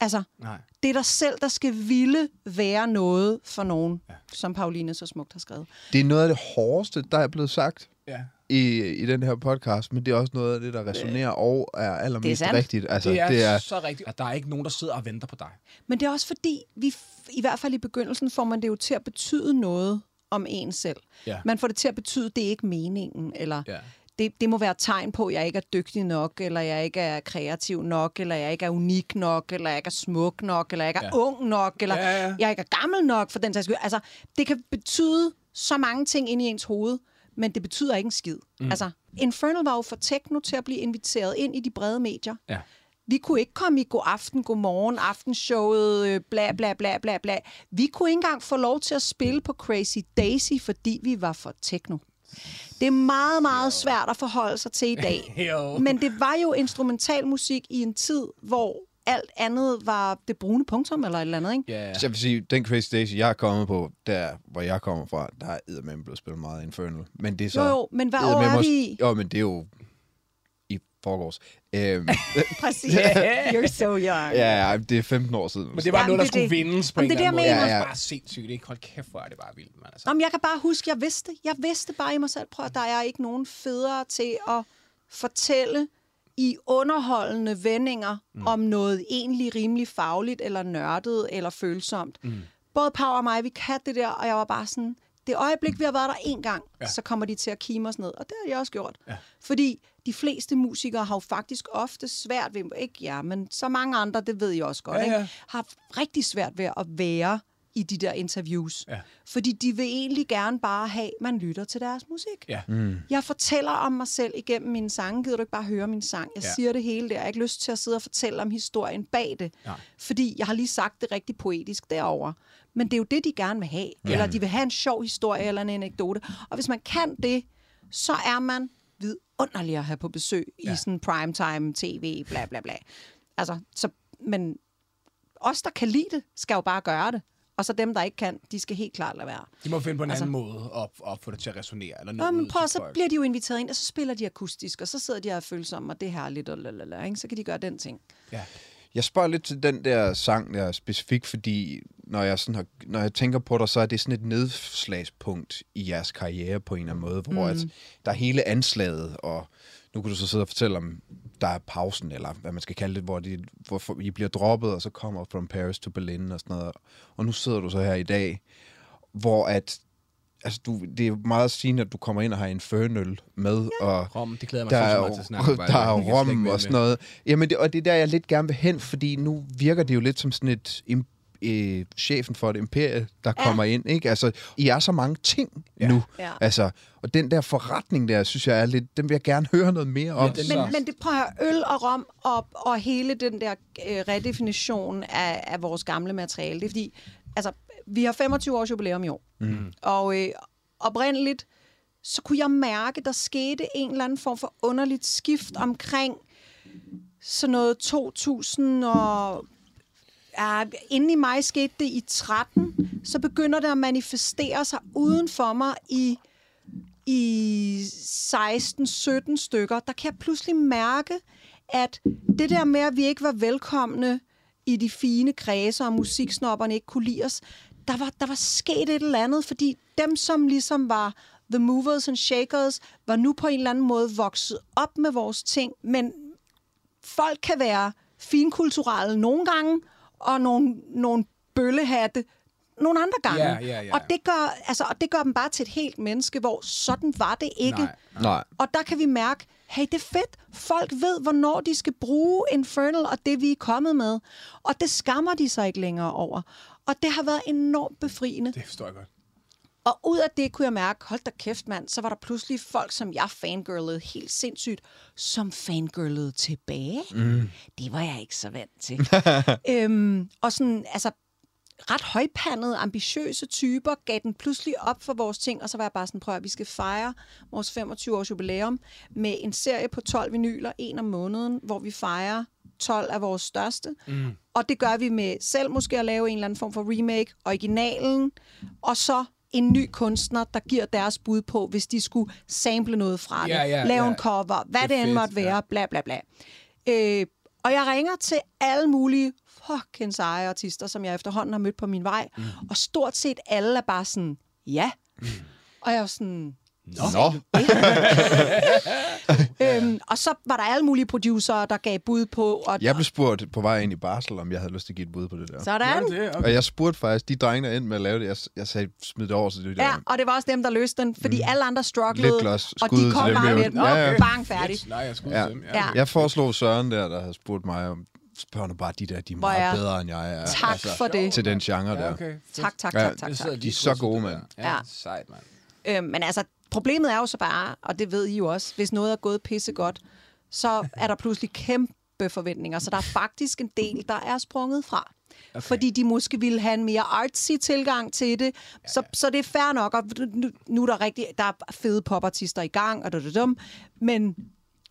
Altså, Nej. det er dig selv, der skal ville være noget for nogen, ja. som Pauline så smukt har skrevet. Det er noget af det hårdeste, der er blevet sagt Ja. i, i den her podcast, men det er også noget af det, der resonerer og er allermest sandt. rigtigt. Altså, Det er, det er så rigtigt, at der er ikke nogen, der sidder og venter på dig. Men det er også fordi, vi i hvert fald i begyndelsen får man det jo til at betyde noget om en selv. Ja. Man får det til at betyde, at det er ikke meningen, eller Ja. det, det må være et tegn på, at jeg ikke er dygtig nok, eller jeg ikke er kreativ nok, eller jeg ikke er unik nok, eller jeg ikke er smuk nok, eller jeg ikke er Ja. ung nok, eller Ja, ja. jeg ikke er gammel nok, for den sags skyld. Altså, det kan betyde så mange ting ind i ens hoved, men det betyder ikke en skid. Mm. Altså, Infernal var jo for techno til at blive inviteret ind i de brede medier. Ja. Vi kunne ikke komme i god aften, god morgen, aftenshowet, øh, bla bla bla bla bla. Vi kunne ikke engang få lov til at spille på Crazy Daisy, fordi vi var for techno. Det er meget, meget svært at forholde sig til i dag. Men det var jo instrumentalmusik i en tid, hvor alt andet var det brune punktum eller et eller andet, ikke? Ja. Så jeg vil sige, den Crazy Daisy, jeg er kommet på, der hvor jeg kommer fra, der er eddermame blevet spillet meget Infernal. Men det er så... Jo, jo, men hvad år er vi i? Jo, men det er jo i forgårs. Øhm, Præcis. You're so young. ja, det er 15 år siden. Men det var Jamen, noget, der det skulle det. vindes på Jamen, en det er eller det, anden jeg måde. Det er bare sindssygt, ikke? Hold kæft, hvor er det bare vildt, mand. Altså. Jamen, jeg kan bare huske, jeg vidste. Jeg vidste bare i mig selv, prøv at der er ikke nogen federe til at fortælle i underholdende vendinger mm. om noget egentlig rimelig fagligt, eller nørdet, eller følsomt. Mm. Både Pau og mig, vi kan det der, og jeg var bare sådan, det øjeblik, vi har været der en gang, ja. så kommer de til at kime os ned. Og det har de også gjort. Ja. Fordi de fleste musikere har jo faktisk ofte svært ved, ikke ja, men så mange andre, det ved jeg også godt, Ja, ikke? ja. har rigtig svært ved at være i de der interviews. Ja. Fordi de vil egentlig gerne bare have, at man lytter til deres musik. Ja. Mm. Jeg fortæller om mig selv igennem mine sange. Gider du ikke bare høre min sang? Jeg Ja. siger det hele der. Jeg har ikke lyst til at sidde og fortælle om historien bag det. Nej. Fordi jeg har lige sagt det rigtig poetisk derover. Men det er jo det, de gerne vil have. Ja. Eller de vil have en sjov historie eller en anekdote. Og hvis man kan det, så er man vidunderlig at have på besøg. Ja. i sådan primetime tv, bla bla bla. Altså, så, men os, der kan lide det, skal jo bare gøre det. Og så dem, der ikke kan, de skal helt klart lade være. De må finde på en Altså- anden måde at, at få det til at resonere. Eller noget men prøv, så folk. bliver de jo inviteret ind, og så spiller de akustisk, og så sidder de og er følsomme, og det er herligt, og lalala, ikke? så kan de gøre den ting. Ja. Jeg spørger lidt til den der sang der specifikt, fordi når jeg, sådan har, når jeg tænker på dig, så er det sådan et nedslagspunkt i jeres karriere på en eller anden måde, hvor mm. at der er hele anslaget, og nu kan du så sidde og fortælle om, der er pausen, eller hvad man skal kalde det, hvor, de, hvor I bliver droppet, og så kommer From Paris to Berlin og sådan noget. Og nu sidder du så her i dag, hvor at Altså, du, det er meget sigende, at du kommer ind og har Infernal med, ja. og Rom, det glæder mig der er, sindssygt meget til at snakke om. der er rom og sådan noget. Jamen, det, og det er der, jeg lidt gerne vil hen, fordi nu virker det jo lidt som sådan et im- øh, chefen for et imperie, der Ja. kommer ind. Ikke? Altså, I er så mange ting Ja. nu. Ja. Altså, og den der forretning der, synes jeg er lidt, den vil jeg gerne høre noget mere om. den- Men, Så- men det prøver øl og rom og, og hele den der øh, redefinition af, af vores gamle materiale. Det er fordi, altså, vi har 25 års jubilæum i år. Mm. Og øh, oprindeligt, så kunne jeg mærke, der skete en eller anden form for underligt skift omkring sådan noget 2000 og... Ja, inden i mig skete det i 13, så begynder det at manifestere sig uden for mig i i 16-17 stykker, der kan jeg pludselig mærke, at det der med, at vi ikke var velkomne i de fine kredser, og musiksnopperne ikke kunne lide os, der var, der var sket et eller andet, fordi dem, som ligesom var the movers and shakers, var nu på en eller anden måde vokset op med vores ting, men folk kan være finkulturelle nogle gange, og nogle, nogle bøllehatte nogle andre gange. Ja, ja, ja. Og, det gør, altså, og det gør dem bare til et helt menneske, hvor sådan var det ikke. Nej. Nej. Og der kan vi mærke, hey, det er fedt. Folk ved, hvornår de skal bruge Infernal og det, vi er kommet med. Og det skammer de sig ikke længere over. Og det har været enormt befriende. Det forstår jeg godt. Og ud af det kunne jeg mærke, hold da kæft mand, så var der pludselig folk, som jeg fangirlede helt sindssygt, som fangirlede tilbage. Mm. Det var jeg ikke så vant til. øhm, og sådan, altså, ret højpandede, ambitiøse typer gav den pludselig op for vores ting, og så var jeg bare sådan, prøv at vi skal fejre vores 25-års jubilæum med en serie på 12 vinyler, en om måneden, hvor vi fejrer 12 af vores største. Mm. Og det gør vi med selv måske at lave en eller anden form for remake, originalen, og så en ny kunstner, der giver deres bud på, hvis de skulle sample noget fra det, ja, lave ja. en cover, hvad Det det, er end måtte være, ja. bla bla bla. Øh, og jeg ringer til alle mulige fucking seje artister, som jeg efterhånden har mødt på min vej, mm. og stort set alle er bare sådan, ja. Mm. Og jeg er sådan, Nå. øhm, og så var der alle mulige producer, der gav bud på, og Jeg blev spurgt på vej ind i Barsel, om jeg havde lyst til at give et bud på det der. sådan. det, Og jeg spurgte faktisk de drenge, der endte med at lave det. Jeg, jeg sagde, smid det over, så det der. Ja, og det var også dem, der løste den, fordi alle andre strugglede, Lidt og de kom bare med er den. Ja, ja. Bang, færdig. Nej, jeg skulle Ja. dem. Ja. Jeg foreslog Søren der, der havde spurgt mig om, spørg nu bare de der, de er meget er- bedre, end jeg er. Altså, Tak for det. Til den genre der. Ja, okay. Tak, tak, Ja, tak, tak, Det tak. sidder De er så gode, mand. Ja, Ja. sejt, mand. Øh, men altså, problemet er jo så bare, og det ved I jo også, hvis noget er gået pisse godt, så er der pludselig kæmpe forventninger. Så der er faktisk en del, der er sprunget fra. Okay. Fordi de måske ville have en mere artsy tilgang til det. Så, så det er fair nok, og nu, nu er der rigtig, der er fede popartister i gang, og dum, men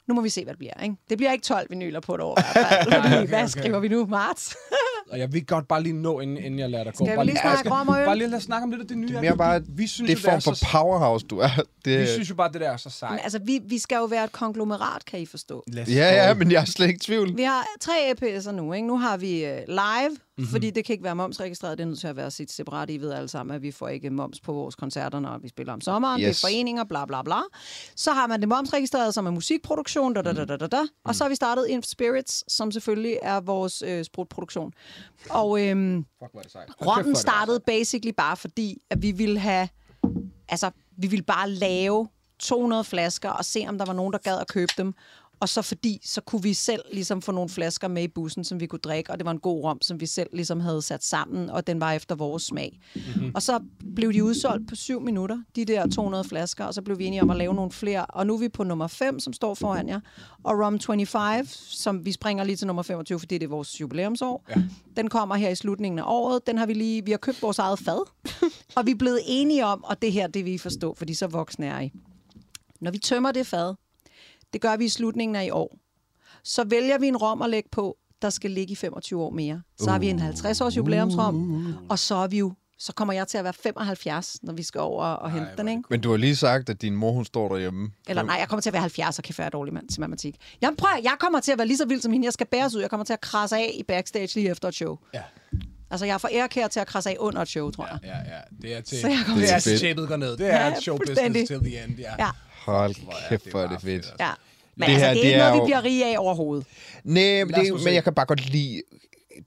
nu må vi se, hvad det bliver. Ikke? Det bliver ikke 12 vinyler på et år i hvert fald. Fordi, okay, hvad okay. skriver vi nu? Marts? Og jeg vil godt bare lige nå, inden, inden jeg lader dig gå. Skal vi bare lige snakke skal- og øl? Bare lige lad os snakke om lidt af det nye. Det er mere bare, vi synes, det jo, er form er for så, powerhouse, du er. Det, Vi synes jo bare, det der er så sejt. Men, altså, vi, vi skal jo være et konglomerat, kan I forstå. Let's ja, ja, men jeg er slet ikke i tvivl. Vi har tre EPS'er nu. Ikke? Nu har vi uh, live. Mm-hmm. fordi det kan ikke være momsregistreret. Det er nødt til at være sit separat. I ved alle sammen, at vi får ikke moms på vores koncerter, når vi spiller om sommeren. Yes. Det er foreninger, bla bla bla. Så har man det momsregistreret, som er musikproduktion, da, da, da, da, da, da. og så har vi startet Inf Spirits, som selvfølgelig er vores øh, sprutproduktion. Og øhm. Rotten startede basically bare fordi, at vi ville have, altså, vi ville bare lave 200 flasker og se, om der var nogen, der gad at købe dem. Og så fordi, så kunne vi selv ligesom få nogle flasker med i bussen, som vi kunne drikke, og det var en god rom, som vi selv ligesom havde sat sammen, og den var efter vores smag. Mm-hmm. Og så blev de udsolgt på syv minutter, de der 200 flasker, og så blev vi enige om at lave nogle flere. Og nu er vi på nummer 5, som står foran jer, og Rum 25, som vi springer lige til nummer 25, fordi det er vores jubilæumsår. Ja. Den kommer her i slutningen af året. Den har vi lige, vi har købt vores eget fad, og vi er blevet enige om, og det her, det vil I forstå, fordi så voksne er I. Når vi tømmer det fad, det gør vi i slutningen af i år, så vælger vi en rom at lægge på, der skal ligge i 25 år mere. Så har vi en 50-års jubilæumsrom, og så er vi jo så kommer jeg til at være 75, når vi skal over og hente den, ikke? Men du har lige sagt, at din mor, hun står derhjemme. Eller nej, jeg kommer til at være 70 og kan være dårlig mand til matematik. Jeg, prøv, at- jeg kommer til at være lige så vild som hende. Jeg skal bæres ud. Jeg kommer til at krasse af i backstage lige efter et show. Ja. Altså, jeg er for ærekær til at krasse af under et show, tror jeg. Ja, ja. Det er til, Så jeg kommer det er til- til chippet går ned. Det er Ja, show business till the end, ja. Ja, Hold kæft, det hvor er det fedt. fedt, ja. Men Det det altså, her, det er det ikke er noget, vi jo- bliver rige af overhovedet. Nej, men, det, men jeg kan bare godt lide...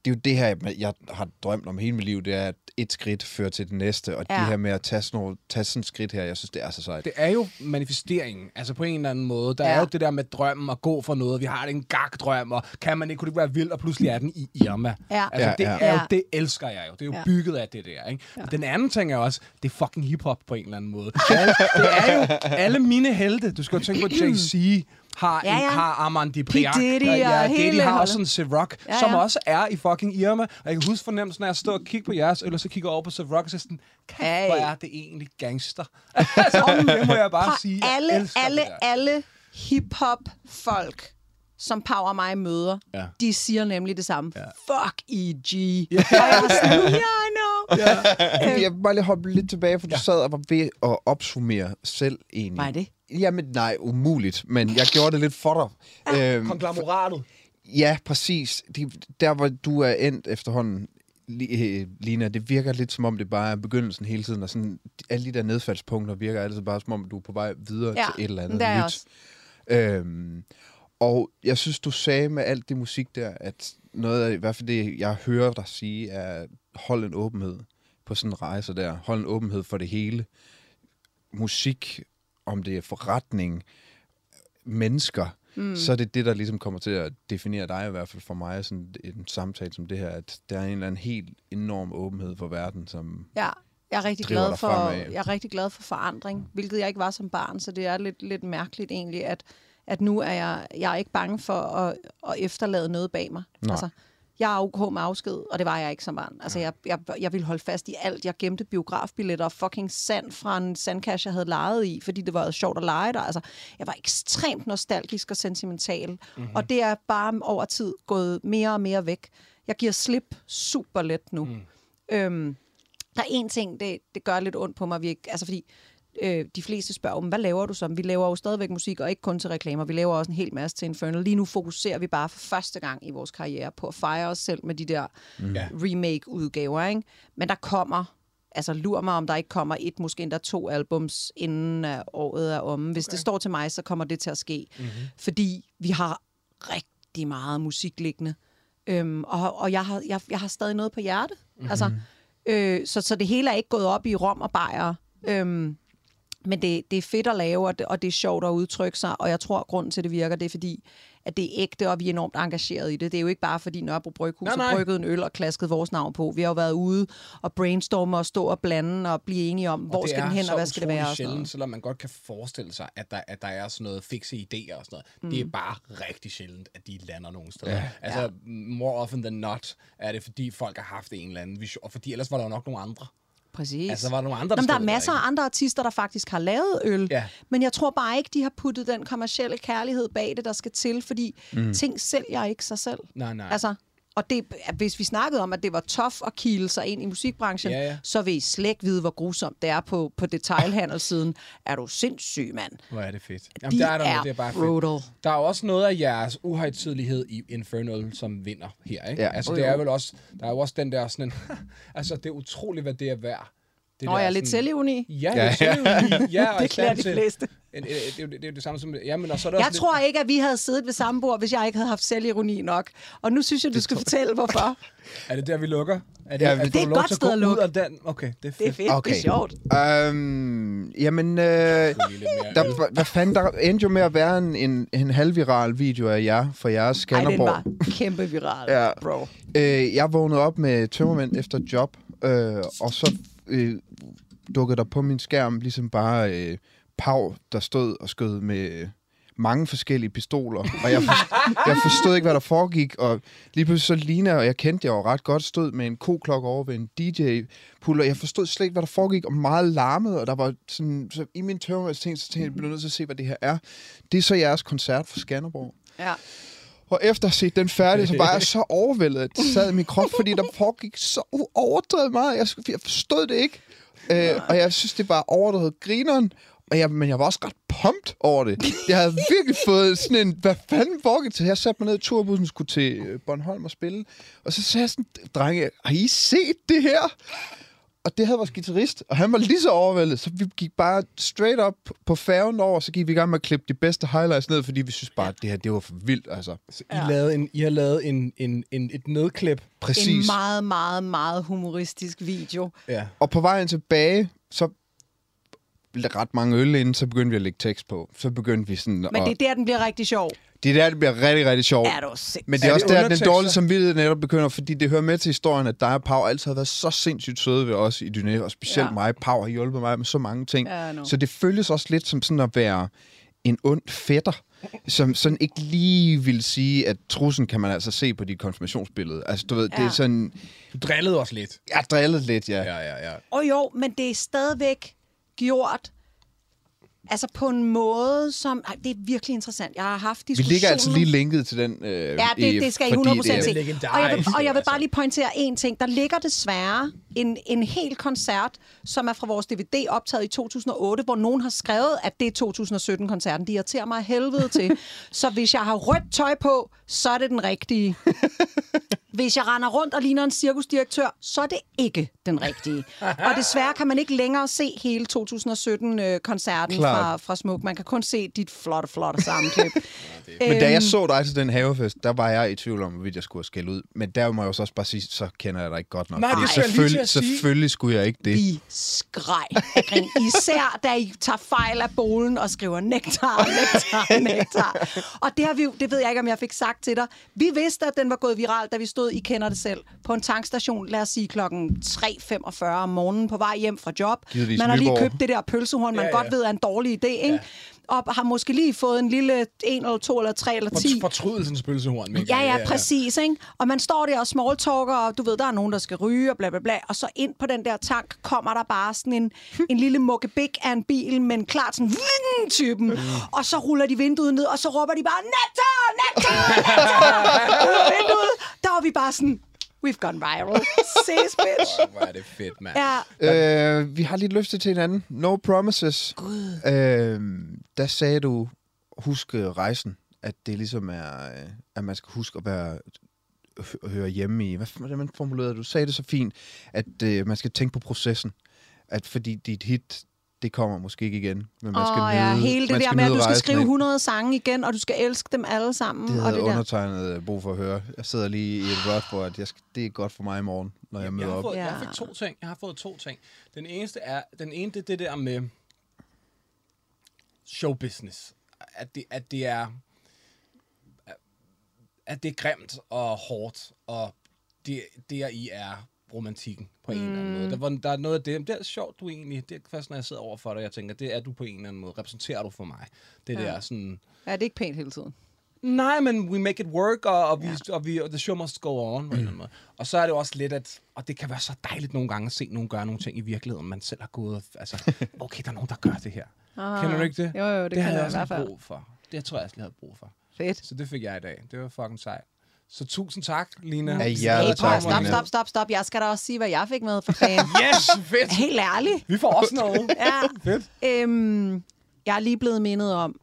Det er jo det her, jeg har drømt om hele mit liv, det er, at et skridt fører til det næste, og ja. Ja. det her med at tage sådan, nogle, tage sådan et skridt her, jeg synes, det er så sejt. Det er jo manifesteringen, altså på en eller anden måde. Der ja. Ja. er jo det der med drømmen at gå for noget. Vi har en gag-drøm, og kan man ikke, kunne det være vildt, og pludselig er den i Irma. Ja. Altså, Ja, det ja. er jo, Ja. det elsker jeg jo. Det er jo Ja. bygget af det der, ikke? Ja. Den anden ting er også, det er fucking hiphop på en eller anden måde. Alle, det er jo alle mine helte. Du skal jo tænke på, at Jay-Z har, Ja, en, ja. har Armand Dipriac. P. Diddy ja, og Diddy hele har også sådan Ciroc, Ja, som ja. også er i fucking Irma. Og jeg kan huske fornemmelsen af at stå og kigge på jeres, eller så kigger jeg over på Ciroc og så sådan, Hey. hvor er det egentlig gangster. altså, det må jeg bare Prøv, sige. Jeg alle, elsker alle, alle hip-hop-folk, som Power mig møder, Ja. de siger nemlig det samme. Ja. Fuck EG. Ja. Og jeg var sådan, yeah, I know. Ja. Jeg vil bare lige hoppe lidt tilbage, for du sad og var ved at opsummere selv egentlig. Var det? Jamen nej, umuligt, men jeg gjorde det lidt for dig. Øhm, Konglomeratet. ja, præcis. Det, der, hvor du er endt efterhånden, øh, Lina, det virker lidt som om, det bare er begyndelsen hele tiden, og sådan, alle de der nedfaldspunkter virker altid bare som om, du er på vej videre Ja, til et eller andet det er jeg nyt. også. Øhm, og jeg synes, du sagde med alt det musik der, at noget af, i hvert fald det, jeg hører dig sige, er, hold en åbenhed på sådan en rejse der. Hold en åbenhed for det hele. Musik, om det er forretning, mennesker, mm. så er det det, der ligesom kommer til at definere dig, i hvert fald for mig, sådan en samtale som det her, at der er en eller anden helt enorm åbenhed for verden, som... Ja, jeg er rigtig glad for jeg er rigtig glad for forandring, hvilket jeg ikke var som barn, så det er lidt lidt mærkeligt egentlig at at nu er jeg jeg er ikke bange for at, at efterlade noget bag mig. Nej. Altså jeg er ok med afsked, og det var jeg ikke som barn. Altså, jeg, jeg, jeg ville holde fast i alt. Jeg gemte biografbilletter og fucking sand fra en sandkasse, jeg havde lejet i, fordi det var sjovt at lege der. Altså, jeg var ekstremt nostalgisk og sentimental. Mm-hmm. Og det er bare over tid gået mere og mere væk. Jeg giver slip super let nu. Mm. Øhm, Der er en ting, det, det gør lidt ondt på mig. Vi ikke, altså fordi øh, de fleste spørger om, hvad laver du som? Vi laver jo stadigvæk musik, og ikke kun til reklamer. Vi laver også en hel masse til Infernal. Lige nu fokuserer vi bare for første gang i vores karriere på at fejre os selv med de der mm. Remake-udgaver. Ikke? Men der kommer, altså lur mig, om der ikke kommer et, måske endda to albums, inden uh, året er omme. Hvis okay. det står til mig, så kommer det til at ske. Mm-hmm. Fordi vi har rigtig meget musik liggende. Øhm, og og jeg, har, jeg, jeg har stadig noget på hjerte. Mm-hmm. Altså, øh, så, så det hele er ikke gået op i rom og bajer. Øhm, men det, det er fedt at lave, og det, og det er sjovt at udtrykke sig, og jeg tror, at grunden til, at det virker, det er fordi, at det er ægte, og vi er enormt engageret i det. Det er jo ikke bare, fordi Nørrebro Bryghus Nej, nej. har brygget en øl og klasket vores navn på. Vi har jo været ude og brainstorme og stå og blande og blive enige om, hvor skal den hen, og hvad skal det være. Og sådan sjældent, selvom man godt kan forestille sig, at der, at der er sådan noget fikse idéer og sådan noget. Mm. Det er bare rigtig sjældent, at de lander nogen steder. Ja. Altså, more often than not, er det fordi folk har haft en eller anden vision, og fordi ellers var der jo nok nogle andre. Præcis. Altså, var der nogle andre, Nå, men der er masser af andre artister, der faktisk har lavet øl. Ja. Men jeg tror bare ikke, de har puttet den kommercielle kærlighed bag det, der skal til, fordi mm. ting sælger ikke sig selv. Nej, nej. Altså, og det, hvis vi snakkede om, at det var tough at kile sig ind i musikbranchen, Ja, ja. så vil I slet ikke vide, hvor grusomt det er på, på detailhandelssiden. Er du sindssyg, mand? Hvor er det fedt. De der der er noget, det er bare brutal. Fedt. Der er også noget af jeres uhøjtidlighed i Infernal, som vinder her, ikke? Ja. Altså, Jo, det er jo. vel også, der er jo også den der sådan en, altså, det er utroligt, hvad det er værd. Det Nå, der jeg er lidt sådan- selvivni. Ja, Ja, ja, ja. ja og Det klæder de fleste. Det er jo det, er jo det samme som... Ja, men og så er der Jeg også tror ikke, at vi havde siddet ved samme bord, hvis jeg ikke havde haft selvironi nok. Og nu synes jeg, du skal fortælle, hvorfor. Lidt, er det der, vi lukker? Er Ja, er, vi- får Det er et godt sted at ud lukke. af den? Okay, det er fedt. Det er fedt, okay. det er sjovt. Øhm, jamen, øh, lidt der, hvad- fanden, der endte jo med at være en, en, en halvviral video af jer for jeres Ej, den Skanderborg. var kæmpe viral, Ja. bro. Øh, jeg vågnede op med tømmermænd efter job, øh, og så øh, dukkede der på min skærm ligesom bare øh, Pau, der stod og skød med øh, mange forskellige pistoler. Og jeg, forstod, jeg forstod ikke, hvad der foregik, og lige pludselig så Lina, og jeg kendte jer jo ret godt, stod med en koklokke over ved en DJ-puller. Jeg forstod slet ikke, hvad der foregik, og meget larmede, og der var sådan, så i min tømmermænd så tænkte jeg, jeg bliver nødt til at se, hvad det her er. Det er så jeres koncert for Skanderborg. Ja. Og efter at set den færdig, så var jeg så overvældet, at det sad i min krop, fordi der foregik så overdrevet meget. Jeg, jeg forstod det ikke. Øh, og jeg synes, det var overdrevet grineren. Og jeg, men jeg var også ret pumped over det. Jeg havde virkelig fået sådan en, hvad fanden foregik til? Jeg satte mig ned i turbussen, skulle til øh, Bornholm og spille. Og så sagde jeg sådan, drenge, har I set det her? Og det havde vores guitarist, og han var lige så overvældet, så vi gik bare straight up på færgen over, så gik vi i gang med at klippe de bedste highlights ned, fordi vi synes bare, at det her, det var for vildt, altså. Så I, lavede en, I har lavet en, en, en, et nedklip. Præcis. En meget, meget, meget humoristisk video. Ja. Og på vejen tilbage, så ret mange øl inden, så begyndte vi at lægge tekst på. Så begyndte vi sådan Men at... det er der, den bliver rigtig sjov. Det er der, det bliver rigtig, rigtig sjovt. Er du sindssygt? Men det er, Er også det der, den dårlige samvittighed netop begynder, fordi det hører med til historien, at dig og Pau altid har været så sindssygt søde ved os i Dyné, og specielt Ja. mig. Pau har hjulpet mig med så mange ting. Ja, know. så det føles også lidt som sådan at være en ond fætter, som sådan ikke lige vil sige, at trussen kan man altså se på dit konfirmationsbillede. Altså, du ved, ja. det er sådan... Du drillede os lidt. Jeg har drillet lidt, ja. Ja, ja, ja. Og jo, men det er stadigvæk gjort altså på en måde, som... Ej, det er virkelig interessant. Jeg har haft Vi diskussioner... ligger altså lige linket til den. Øh, Ja, det, det skal I 100% fordi det er- se. Og jeg, vil, og jeg vil altså. bare lige pointere en ting. Der ligger desværre en, en hel koncert, som er fra vores DVD optaget i 2008, hvor nogen har skrevet, at det er 2017-koncerten. De irriterer mig helvede til. Så hvis jeg har rødt tøj på, så er det den rigtige. Hvis jeg render rundt og ligner en cirkusdirektør, så er det ikke den rigtige. Og desværre kan man ikke længere se hele 2017-koncerten fra, Klart. fra Smuk. Man kan kun se dit flotte, flotte sammenklip. Men da Øhm, jeg så dig til den havefest, der var jeg i tvivl om, hvorvidt jeg skulle skælde ud. Men der må jeg jo så også bare sige, så kender jeg dig ikke godt nok. Nej, det til selvfølgelig, at sige. selvfølgelig skulle jeg ikke det. Vi skreg. Især da I tager fejl af bolen og skriver nektar, nektar, nektar. Og det, har vi, det ved jeg ikke, om jeg fik sagt til dig. Vi vidste, at den var gået viral, da vi stod, I kender det selv, på en tankstation, lad os sige klokken 3.45 om morgenen på vej hjem fra job. Givetvis Man har lige Nyborg. købt det der pølsehorn, man Ja, ja, ja. godt ved er en dårlig idé, ikke? Og har måske lige fået en lille en eller to eller tre eller ti. Fortrydelsens pølsehorn. Mikkel. Ja, ja, præcis. Ikke? Og man står der og smalltalker, og du ved, der er nogen, der skal ryge, og bla bla bla. Og så ind på den der tank kommer der bare sådan en, en lille mukkebæk af en bil, men klart sådan ving, typen. Mm. Og så ruller de vinduet ned, og så råber de bare! Ud af vinduet, der var vi bare sådan, We've gone viral. Ses, bitch. Hvor er det fedt, mand. Ja. Øh, vi har lige lyst til hinanden. No promises. Gud. Øh, der sagde du, husk øh, rejsen. At det ligesom er, øh, at man skal huske at være hø- høre hjemme i. Hvordan formulerede du? Du sagde det så fint, at øh, man skal tænke på processen. At fordi dit hit, det kommer måske ikke igen. Men man skal Åh nyde, ja, hele det man der med, at du skal skrive af- 100 sange igen, og du skal elske dem alle sammen. Det og havde det der. undertegnet øh, brug for at høre. Jeg sidder lige i et rødt for, at jeg skal, det er godt for mig i morgen, når jeg Jeg møder har, op. fået, jeg Ja. har fået to ting. Jeg har fået to ting. Den eneste er, den ene det er det der med showbusiness. At det, at det er at det er grimt og hårdt, og det, der i er romantikken på en mm. eller anden måde. Der, var, der er noget af det, det er sjovt, du egentlig, det er først, når jeg sidder over for dig, jeg tænker, det er du på en eller anden måde, repræsenterer du for mig. Det Ja. der sådan, Ja, det er ikke pænt hele tiden. Nej, men we make it work, og, og, vi, ja. og, vi, og the show must go on. Mm. På en eller anden måde. Og så er det også lidt, at og det kan være så dejligt nogle gange at se nogen gøre nogle ting i virkeligheden, man selv har gået og, altså, okay, der er nogen, der gør det her. Ah. Kender du ikke det? Jo, jo, det, det kan jeg jeg i også hvert fald. brug for. Det tror jeg også, jeg havde brug for. Fedt. Så det fik jeg i dag. Det var fucking sejt. Så tusind tak, Lina. Ja, Hey, hjertet prøv, tak, stop, stop, stop, stop. Jeg skal da også sige, hvad jeg fik med for fan. Yes, fedt. Helt ærligt. Vi får også noget. Ja. Fedt. Øhm, jeg er lige blevet mindet om,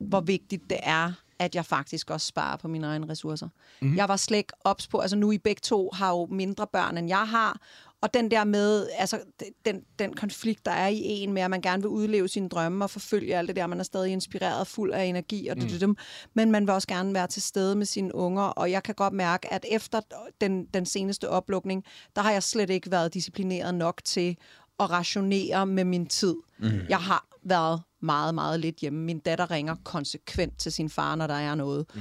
hvor vigtigt det er, at jeg faktisk også sparer på mine egne ressourcer. Mm. Jeg var slet ikke ops på, altså nu I begge to har jo mindre børn, end jeg har, og den der med, altså den, den konflikt, der er i en med, at man gerne vil udleve sine drømme og forfølge alt det der, man er stadig inspireret, fuld af energi og det, mm. men man vil også gerne være til stede med sine unger, og jeg kan godt mærke, at efter den, den seneste oplukning, der har jeg slet ikke været disciplineret nok til at rationere med min tid. Mm. Jeg har været meget, meget lidt hjemme. Min datter ringer konsekvent til sin far, når der er noget. Mm.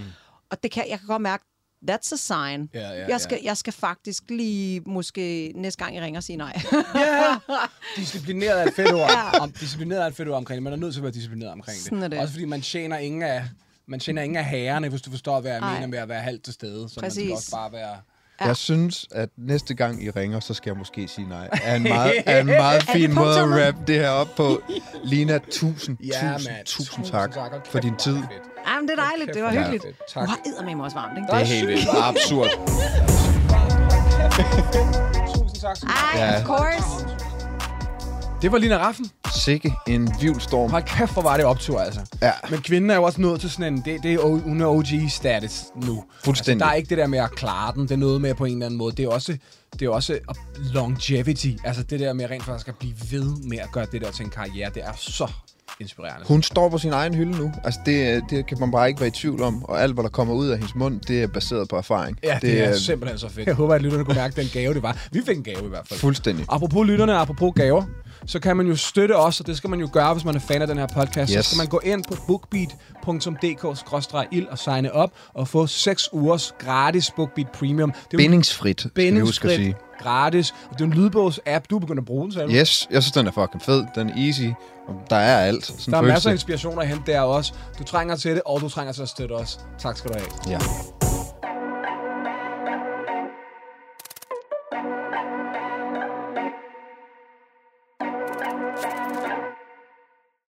Og det kan, jeg kan godt mærke, that's a sign. Ja, ja, jeg, skal, ja. jeg skal faktisk lige, måske næste gang, I ringer, sige nej. Ja, disciplineret er et fedt ord. Ja. Om, disciplineret er et fedt ord omkring det. Man er nødt til at være disciplineret omkring det. Sådan er det. Også fordi man tjener ingen af, man tjener ingen af herrerne, hvis du forstår, hvad jeg Ej. mener med at være halvt til stede. Så man Præcis. skal også bare være... Ja. Jeg synes, at næste gang I ringer, så skal jeg måske sige nej. Er en meget, er en meget fin måde at wrap det her op på. Lina, tusind, Ja, tusind, mand. tusind tak Hold for din tid. Jamen, det er dejligt. Det var Ja, hyggeligt. Du Tak. har eddermame også varmt, ikke? Det er helt vildt. Absurd. Tusind tak. du. Ej, Ja. of course. Det var Lina Raffen. Sikke en vivlstorm. Hold kæft, hvor var det optur, altså. Ja. Men kvinden er jo også nået til sådan en... Det, det er, hun er OG-status nu. Fuldstændig. Altså, der er ikke det der med at klare den. Det er noget med på en eller anden måde. Det er også, det er også longevity. Altså det der med rent faktisk at blive ved med at gøre det der til en karriere. Det er så inspirerende. Hun står på sin egen hylde nu. Altså, det, det kan man bare ikke være i tvivl om. Og alt, hvad der kommer ud af hendes mund, det er baseret på erfaring. Ja, det, det er simpelthen så fedt. Jeg håber, at lytterne kunne mærke den gave, det var. Vi fik en gave i hvert fald. Fuldstændig. Apropos lytterne, apropos gaver, så kan man jo støtte os, og det skal man jo gøre, hvis man er fan af den her podcast. Yes. Så skal man gå ind på bookbeat.dk-il og signe op og få 6 ugers gratis Bookbeat Premium. Det er jo Bindingsfrit, skal sige. bindingsfrit, gratis, og det er en lydbogs-app. Du er begyndt at bruge den, du? Yes, jeg synes, den er fucking fed. Den er easy. Der er alt. Sådan Der er føles masser af inspiration at hente der også. Du trænger til det, og du trænger til at støtte os. Tak skal du have. Ja.